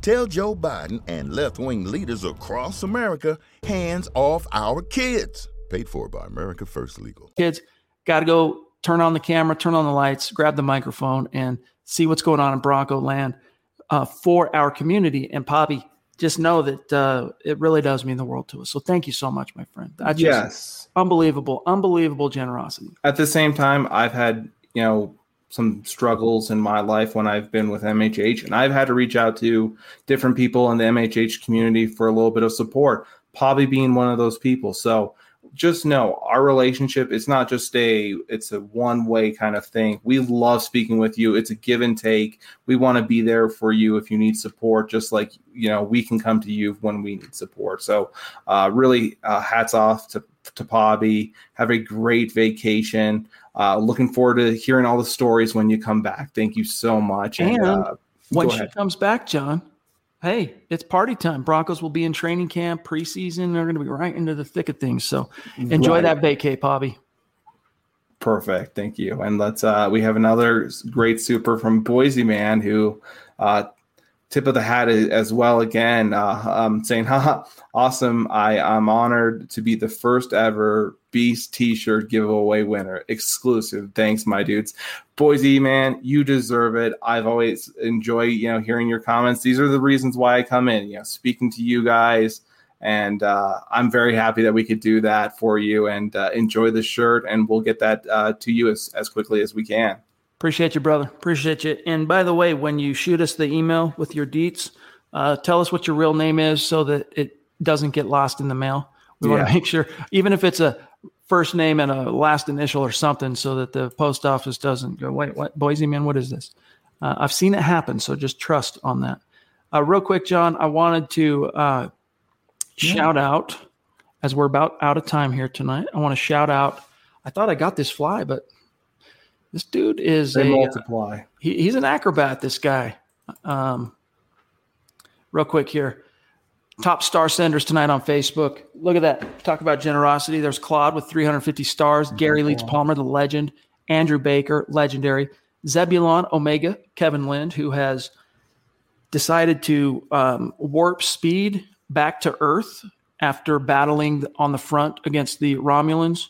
Speaker 6: Tell Joe Biden and left wing leaders across America hands off our kids. Paid for by America First Legal.
Speaker 2: Kids, got to go turn on the camera, turn on the lights, grab the microphone, and see what's going on in Bronco land uh, for our community. And Poppy, just know that uh, it really does mean the world to us. So thank you so much, my friend.
Speaker 3: That's yes,
Speaker 2: unbelievable, unbelievable generosity.
Speaker 3: At the same time, I've had you know some struggles in my life when I've been with MHH, and I've had to reach out to different people in the MHH community for a little bit of support. Poppy being one of those people. So just know our relationship is not just a it's a one way kind of thing we love speaking with you it's a give and take we want to be there for you if you need support just like you know we can come to you when we need support so uh, really uh, hats off to to Poppy. Have a great vacation. Uh, looking forward to hearing all the stories when you come back. Thank you so much.
Speaker 2: And, and uh, when she comes back, John, hey, it's party time. Broncos will be in training camp, preseason. They're going to be right into the thick of things. So enjoy right. that vacay, Bobby.
Speaker 3: Perfect. Thank you. And let's, uh, we have another great super from Boise man who, uh, tip of the hat as well again uh, um, saying haha awesome. I i'm honored to be the first ever beast t-shirt giveaway winner. Exclusive. Thanks my dudes. Boise man you deserve it. I've always enjoyed you know hearing your comments. These are the reasons why i come in you know speaking to you guys. And uh, i'm very happy that we could do that for you. And uh, enjoy the shirt and we'll get that uh, to you as, as quickly as we can
Speaker 2: Appreciate you, brother. Appreciate you. And by the way, when you shoot us the email with your deets, uh, tell us what your real name is so that it doesn't get lost in the mail. We yeah. want to make sure, even if it's a first name and a last initial or something, so that the post office doesn't go, wait, what? Boise, man, what is this? Uh, I've seen it happen, so just trust on that. Uh, real quick, John, I wanted to uh, yeah. shout out as we're about out of time here tonight. I want to shout out. I thought I got this fly, but this dude is
Speaker 3: they
Speaker 2: a, uh,
Speaker 3: multiply.
Speaker 2: He, he's an acrobat. This guy. Um, real quick here. Top star senders tonight on Facebook. Look at that. Talk about generosity. There's Claude with 350 stars. Gary Leeds Palmer, the legend. Andrew Baker, legendary. Zebulon Omega, Kevin Lind, who has decided to um, warp speed back to Earth after battling on the front against the Romulans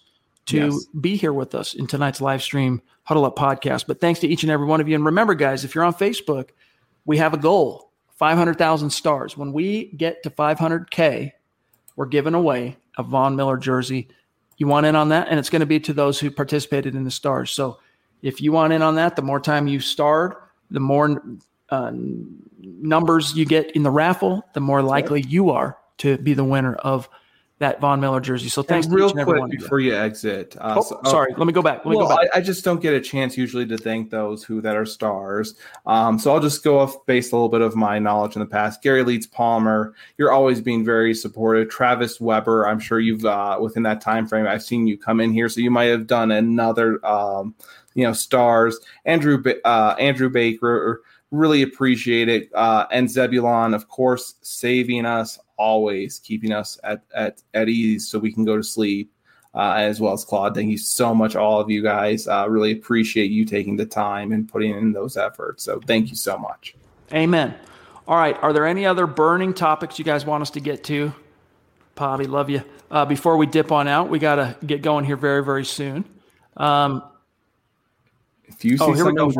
Speaker 2: to yes. be here with us in tonight's live stream Huddle Up podcast. But thanks to each and every one of you. And remember, guys, if you're on Facebook, we have a goal 500,000 stars. When we get to 500K, we're giving away a Von Miller jersey. You want in on that? And it's going to be to those who participated in the stars. So if you want in on that, the more time you starred, the more uh, numbers you get in the raffle, the more likely you are to be the winner of that Von Miller jersey. So thanks.
Speaker 3: And real quick before you exit.
Speaker 2: Uh, oh, so, sorry. Let me go back. Let me
Speaker 3: well,
Speaker 2: go back.
Speaker 3: I, I, just don't get a chance usually to thank those who that are stars. Um, so I'll just go off based a little bit of my knowledge in the past. Gary Leeds Palmer, you're always being very supportive. Travis Weber, I'm sure you've uh, within that time frame. I've seen you come in here, so you might have done another. Um, you know, stars. Andrew uh, Andrew Baker really appreciate it. Uh, and Zebulon, of course, saving us always keeping us at, at, at ease so we can go to sleep. Uh, as well as Claude. Thank you so much, all of you guys. Uh, really appreciate you taking the time and putting in those efforts. So thank you so much.
Speaker 2: Amen. All right. Are there any other burning topics you guys want us to get to? Poppy, love you. Uh, before we dip on out, we got to get going here very, very soon. Um,
Speaker 3: if you see oh, something, go,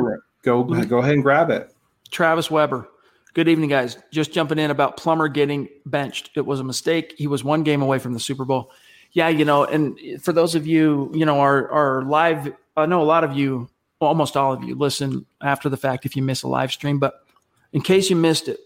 Speaker 3: go, go ahead and grab it.
Speaker 2: Travis Weber. Good evening, guys. Just jumping in about Plummer getting benched. It was a mistake. He was one game away from the Super Bowl. Yeah, you know, and for those of you, you know, our our live, I know a lot of you, almost all of you, listen after the fact if you miss a live stream. But in case you missed it,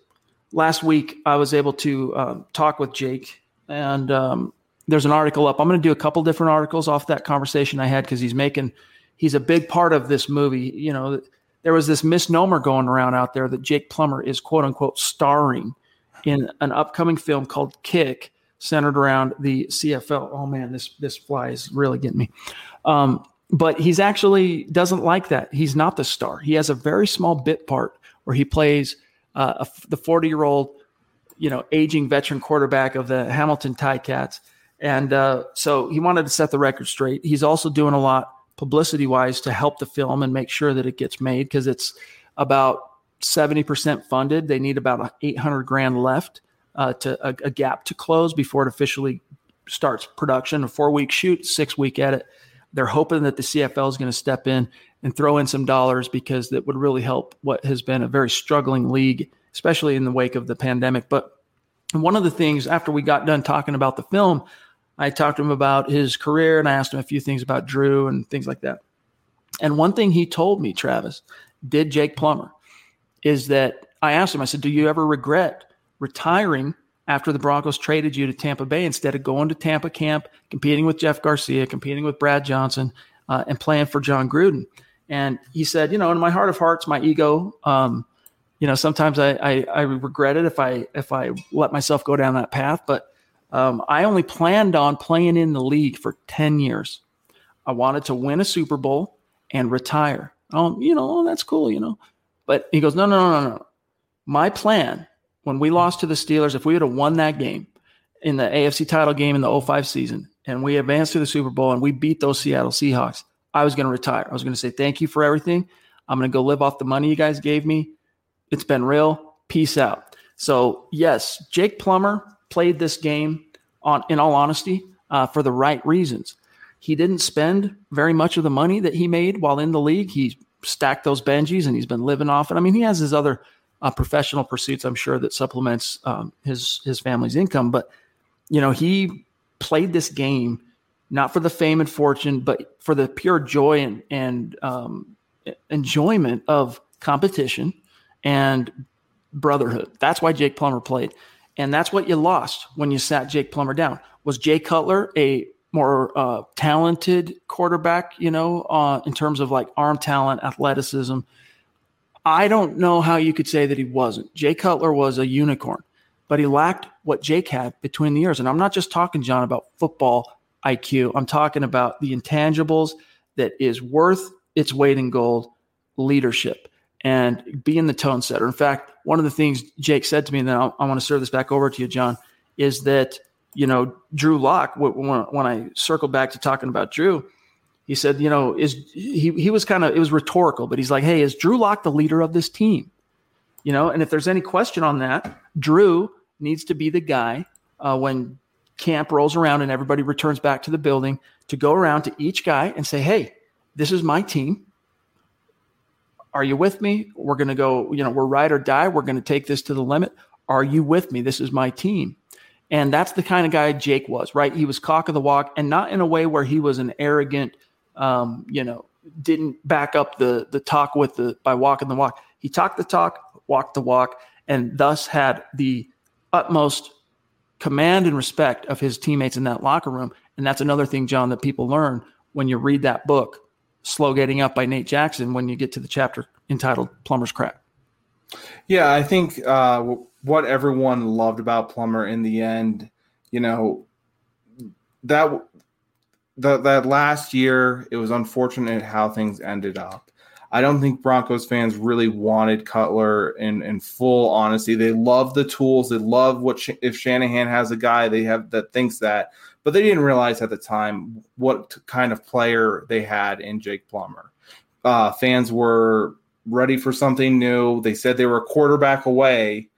Speaker 2: last week I was able to uh, talk with Jake, and um, there's an article up. I'm going to do a couple different articles off that conversation I had because he's making, he's a big part of this movie. You know, there was this misnomer going around out there that Jake Plummer is quote unquote starring in an upcoming film called Kick, centered around the CFL. Oh man, this this fly is really getting me. Um, but he's actually doesn't like that. He's not the star. He has a very small bit part where he plays uh, a, the 40 year old, you know, aging veteran quarterback of the Hamilton Ti-Cats, and uh, so he wanted to set the record straight. He's also doing a lot publicity wise to help the film and make sure that it gets made because it's about 70% funded. They need about 800 grand left uh, to a, a, gap to close before it officially starts production. A four week shoot, six week edit. They're hoping that the CFL is going to step in and throw in some dollars because that would really help what has been a very struggling league, especially in the wake of the pandemic. But one of the things after we got done talking about the film, I talked to him about his career and I asked him a few things about Drew and things like that. And one thing he told me, Travis, did Jake Plummer, is that I asked him, I said, Do you ever regret retiring after the Broncos traded you to Tampa Bay instead of going to Tampa camp, competing with Jeff Garcia, competing with Brad Johnson, uh, and playing for Jon Gruden? And he said, You know, in my heart of hearts, my ego, um, you know, sometimes I, I, I regret it if I if I let myself go down that path, but um, I only planned on playing in the league for 10 years. I wanted to win a Super Bowl and retire. Um, you know, oh, that's cool, you know. But he goes, no, no, no, no, no. My plan when we lost to the Steelers, if we would have won that game in the AFC title game in the 05 season and we advanced to the Super Bowl and we beat those Seattle Seahawks, I was going to retire. I was going to say, thank you for everything. I'm going to go live off the money you guys gave me. It's been real. Peace out. So, yes, Jake Plummer played this game on, in all honesty, uh, for the right reasons. He didn't spend very much of the money that he made while in the league. He stacked those Benjis and he's been living off it. I mean, he has his other uh, professional pursuits, I'm sure, that supplements um, his his family's income. But you know, he played this game not for the fame and fortune, but for the pure joy and and um, enjoyment of competition and brotherhood. That's why Jake Plummer played, and that's what you lost when you sat Jake Plummer down. Was Jay Cutler a more uh, talented quarterback, you know, uh, in terms of like arm talent, athleticism. I don't know how you could say that he wasn't. Jay Cutler was a unicorn, but he lacked what Jake had between the years. And I'm not just talking, John, about football IQ. I'm talking about the intangibles that is worth its weight in gold leadership and being the tone setter. In fact, one of the things Jake said to me, and then I'll, I want to serve this back over to you, John, is that – you know, Drew Lock, when, I circled back to talking about Drew, he said, you know, is he, he was kind of, it was rhetorical, but he's like, hey, is Drew Lock the leader of this team? You know, and if there's any question on that, Drew needs to be the guy uh, when camp rolls around and everybody returns back to the building to go around to each guy and say, hey, this is my team. Are you with me? We're going to go, you know, we're ride or die. We're going to take this to the limit. Are you with me? This is my team. And that's the kind of guy Jake was, right? He was cock of the walk and not in a way where he was an arrogant, um, you know, didn't back up the the talk with the by walking the walk. He talked the talk, walked the walk, and thus had the utmost command and respect of his teammates in that locker room. And that's another thing, John, that people learn when you read that book, Slow Getting Up by Nate Jackson, when you get to the chapter entitled Plumber's Crack.
Speaker 3: Yeah, I think uh, what everyone loved about Plummer in the end, you know, that that that last year it was unfortunate how things ended up. I don't think Broncos fans really wanted Cutler in in full honesty. They love the tools. They love what if Shanahan has a guy they have that thinks that, but they didn't realize at the time what kind of player they had in Jake Plummer. Uh, fans were ready for something new. They said they were a quarterback away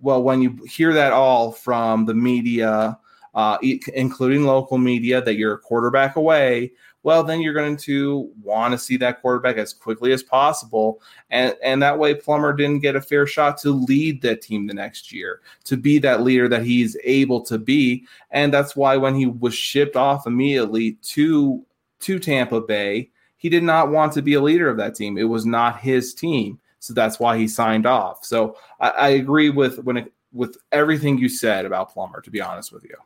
Speaker 3: well, when you hear that all from the media, uh, including local media, that you're a quarterback away, well, then you're going to want to see that quarterback as quickly as possible. And, and that way, Plummer didn't get a fair shot to lead that team the next year, to be that leader that he's able to be. And that's why when he was shipped off immediately to, to Tampa Bay, he did not want to be a leader of that team. It was not his team. So that's why he signed off. So I, I agree with when it, with everything you said about Plummer. To be honest with you,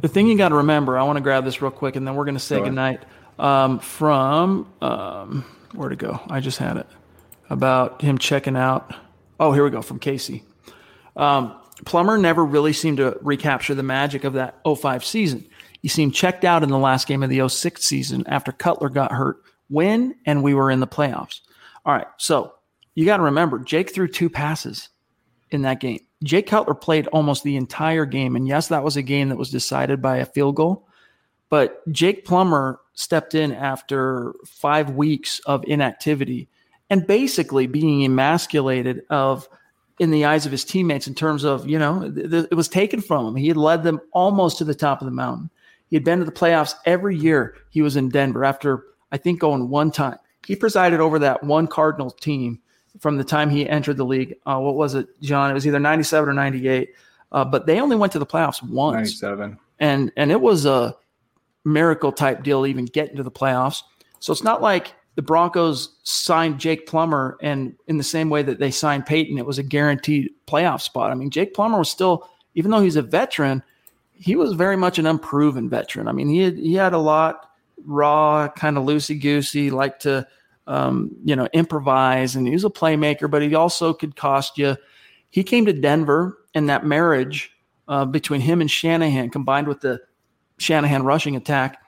Speaker 2: the thing you got to remember, I want to grab this real quick, and then we're going to say Go goodnight. Um, from um, where to go? I just had it about him checking out. Oh, here we go from Casey. Um, Plummer never really seemed to recapture the magic of that 05 season. He seemed checked out in the last game of the 06 season after Cutler got hurt when and we were in the playoffs. All right, so you got to remember Jake threw two passes in that game. Jake Cutler played almost the entire game. And yes, that was a game that was decided by a field goal. But Jake Plummer stepped in after five weeks of inactivity and basically being emasculated of in the eyes of his teammates in terms of, you know, th- th- it was taken from him. He had led them almost to the top of the mountain. He had been to the playoffs every year he was in Denver after, I think, going one time. He presided over that one Cardinals team from the time he entered the league. Uh, what was it, John? It was either 97 or 98. Uh, but they only went to the playoffs once.
Speaker 3: 97.
Speaker 2: And, and it was a miracle type deal even getting to the playoffs. So it's not like the Broncos signed Jake Plummer and in the same way that they signed Peyton, it was a guaranteed playoff spot. I mean, Jake Plummer was still, even though he's a veteran, he was very much an unproven veteran. I mean, he had, he had a lot raw, kind of loosey goosey, like to um, you know, improvise, and he was a playmaker, but he also could cost you. He came to Denver, and that marriage uh, between him and Shanahan, combined with the Shanahan rushing attack,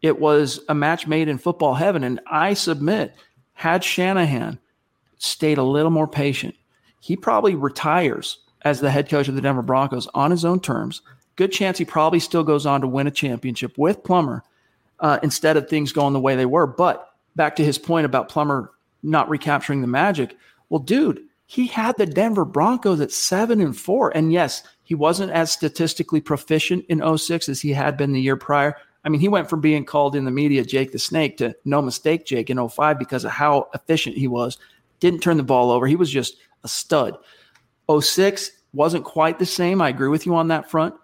Speaker 2: it was a match made in football heaven. And I submit, had Shanahan stayed a little more patient, he probably retires as the head coach of the Denver Broncos on his own terms. Good chance he probably still goes on to win a championship with Plummer uh, instead of things going the way they were. But back to his point about Plummer not recapturing the magic. Well, dude, he had the Denver Broncos at seven and four. And yes, he wasn't as statistically proficient in 06 as he had been the year prior. I mean, he went from being called in the media Jake the Snake to no mistake Jake in 05 because of how efficient he was. Didn't turn the ball over. He was just a stud. 06 wasn't quite the same. I agree with you on that front.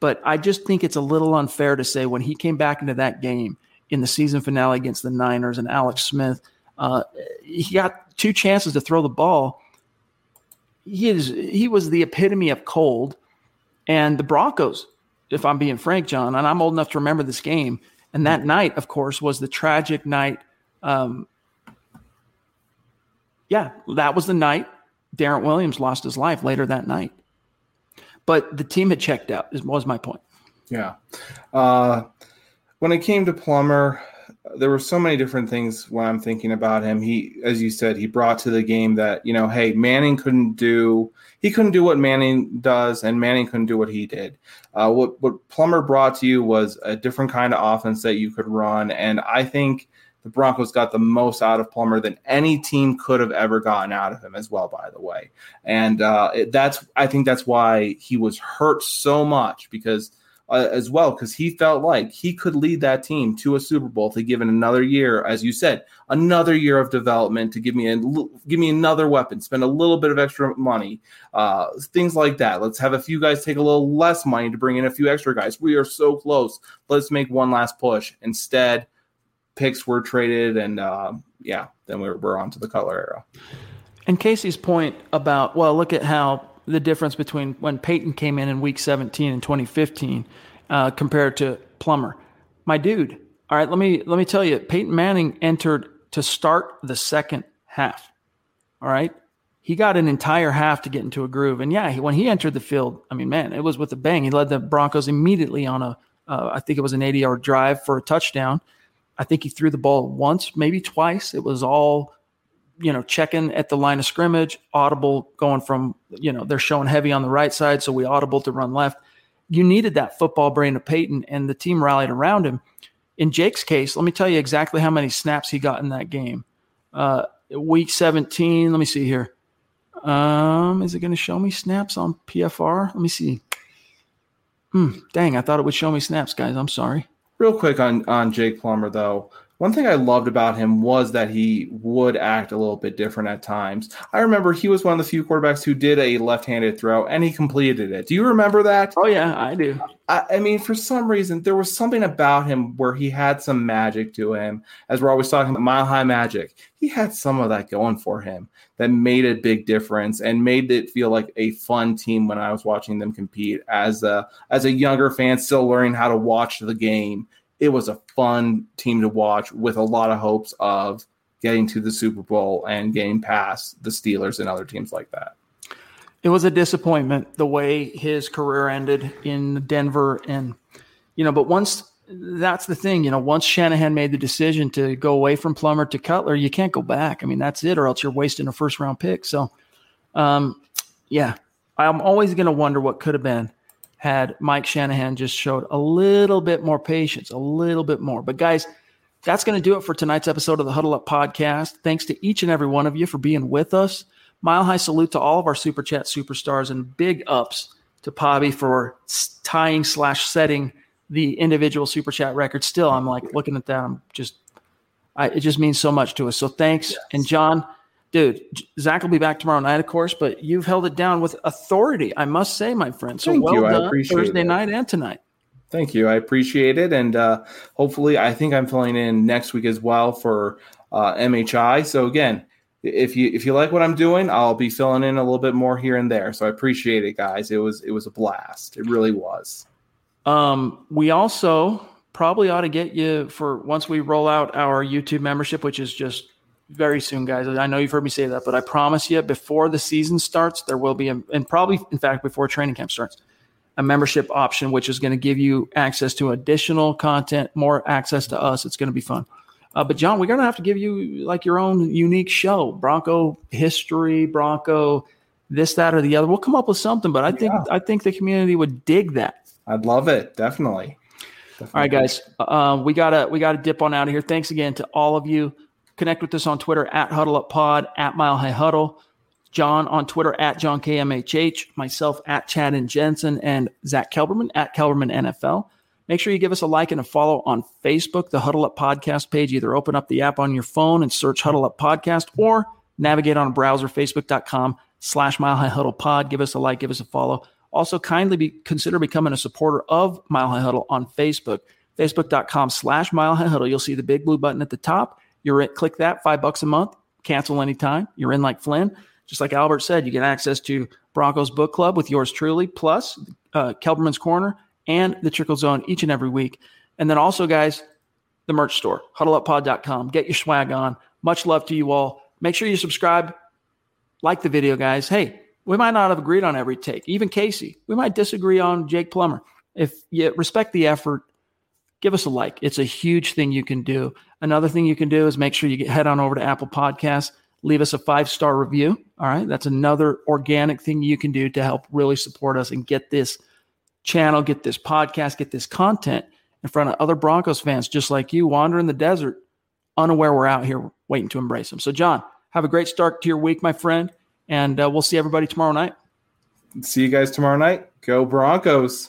Speaker 2: But I just think it's a little unfair to say when he came back into that game in the season finale against the Niners and Alex Smith. Uh, he got two chances to throw the ball. He is he was the epitome of cold, and the Broncos, if I'm being frank, John, and I'm old enough to remember this game. And that night, of course, was the tragic night. Um, yeah, that was the night Darrent Williams lost his life later that night. But the team had checked out. Was my point.
Speaker 3: Yeah. Uh, when it came to Plummer, there were so many different things when I'm thinking about him. He, as you said, he brought to the game that, you know, hey, Manning couldn't do, he couldn't do what Manning does, and Manning couldn't do what he did. Uh, what, what Plummer brought to you was a different kind of offense that you could run. And I think the Broncos got the most out of Plummer than any team could have ever gotten out of him as well, by the way. And uh, that's, I think that's why he was hurt so much because – uh, as well because he felt like he could lead that team to a Super Bowl to give it another year, as you said, another year of development to give me a give me another weapon, spend a little bit of extra money, uh, things like that. Let's have a few guys take a little less money to bring in a few extra guys. We are so close. Let's make one last push. Instead, picks were traded, and uh, yeah, then we're we're on to the Cutler era.
Speaker 2: And Casey's point about well, look at how the difference between when Peyton came in in week 17 in 2015 uh, compared to Plummer. My dude, all right, let me let me tell you, Peyton Manning entered to start the second half. All right. He got an entire half to get into a groove. And yeah, he, when he entered the field, I mean, man, it was with a bang. He led the Broncos immediately on a, uh, I think it was an 80 yard drive for a touchdown. I think he threw the ball once, maybe twice. It was all you know, checking at the line of scrimmage, audible going from, you know, they're showing heavy on the right side, so we audible to run left. You needed that football brain of Peyton, and the team rallied around him. In Jake's case, let me tell you exactly how many snaps he got in that game. Uh, week 17, let me see here. Um, is it going to show me snaps on PFR? Let me see. Hmm, dang, I thought it would show me snaps, guys. I'm sorry.
Speaker 3: Real quick on on Jake Plummer though. One thing I loved about him was that he would act a little bit different at times. I remember he was one of the few quarterbacks who did a left-handed throw and he completed it. Do you remember that?
Speaker 2: Oh yeah, I do.
Speaker 3: I, I mean, for some reason, there was something about him where he had some magic to him. As we're always talking about mile high magic, he had some of that going for him that made a big difference and made it feel like a fun team when I was watching them compete. As a as a younger fan, still learning how to watch the game it was a fun team to watch with a lot of hopes of getting to the Super Bowl and getting past the Steelers and other teams like that.
Speaker 2: it was a disappointment the way his career ended in Denver, and you know, but once that's the thing, you know, once Shanahan made the decision to go away from Plummer to Cutler, you can't go back. I mean, that's it, or else you're wasting a first round pick. So, um, yeah, I'm always going to wonder what could have been had Mike Shanahan just showed a little bit more patience, a little bit more. But guys, that's going to do it for tonight's episode of the Huddle Up podcast. Thanks to each and every one of you for being with us. Mile high salute to all of our super chat superstars and big ups to Poppy for tying slash setting the individual super chat record. Still, I'm like looking at that. I'm just, I, it just means so much to us. So thanks. Yes. And John, dude, Zach will be back tomorrow night, of course, but you've held it down with authority, I must say, my friend. So Thank well you. done Thursday it. night and tonight.
Speaker 3: Thank you. I appreciate it. And uh, hopefully, I think I'm filling in next week as well for uh, MHI. So, again, if you if you like what I'm doing, I'll be filling in a little bit more here and there. So I appreciate it, guys. It was it was a blast. It really was.
Speaker 2: Um, we also probably ought to get you for once we roll out our YouTube membership, which is just very soon, guys. I know you've heard me say that, but I promise you, before the season starts, there will be, a, and probably in fact before training camp starts, a membership option which is going to give you access to additional content, more access to us. It's going to be fun. Uh, but John, we're going to have to give you like your own unique show, Bronco history, Bronco this, that, or the other. We'll come up with something, but I think yeah. I think the community would dig that.
Speaker 3: I'd love it, definitely.
Speaker 2: definitely. All right, guys, uh, we gotta we gotta dip on out of here. Thanks again to all of you. Connect with us on Twitter at Huddle Up Pod at Mile High Huddle. John on Twitter at John KMHH, myself at Chad and Jensen, and Zach Kelberman at Kelberman NFL. Make sure you give us a like and a follow on Facebook, the Huddle Up Podcast page. Either open up the app on your phone and search Huddle Up Podcast or navigate on a browser, facebook.com slash Mile High Huddle Pod. Give us a like, give us a follow. Also, kindly be, consider becoming a supporter of Mile High Huddle on Facebook, facebook.com slash Mile High Huddle. You'll see the big blue button at the top. You're in, click that, five bucks a month, cancel anytime. You're in like Flynn. Just like Albert said, you get access to Broncos Book Club with yours truly, plus uh, Kelberman's Corner and the Trickle Zone each and every week. And then also, guys, the merch store, huddleuppod.com. Get your swag on. Much love to you all. Make sure you subscribe, like the video, guys. Hey, we might not have agreed on every take. Even Casey, we might disagree on Jake Plummer. If you respect the effort, give us a like. It's a huge thing you can do. Another thing you can do is make sure you get, head on over to Apple Podcasts, leave us a five star review. All right. That's another organic thing you can do to help really support us and get this channel, get this podcast, get this content in front of other Broncos fans just like you, wandering the desert, unaware we're out here waiting to embrace them. So, John, have a great start to your week, my friend, and uh, we'll see everybody tomorrow night.
Speaker 3: See you guys tomorrow night. Go Broncos.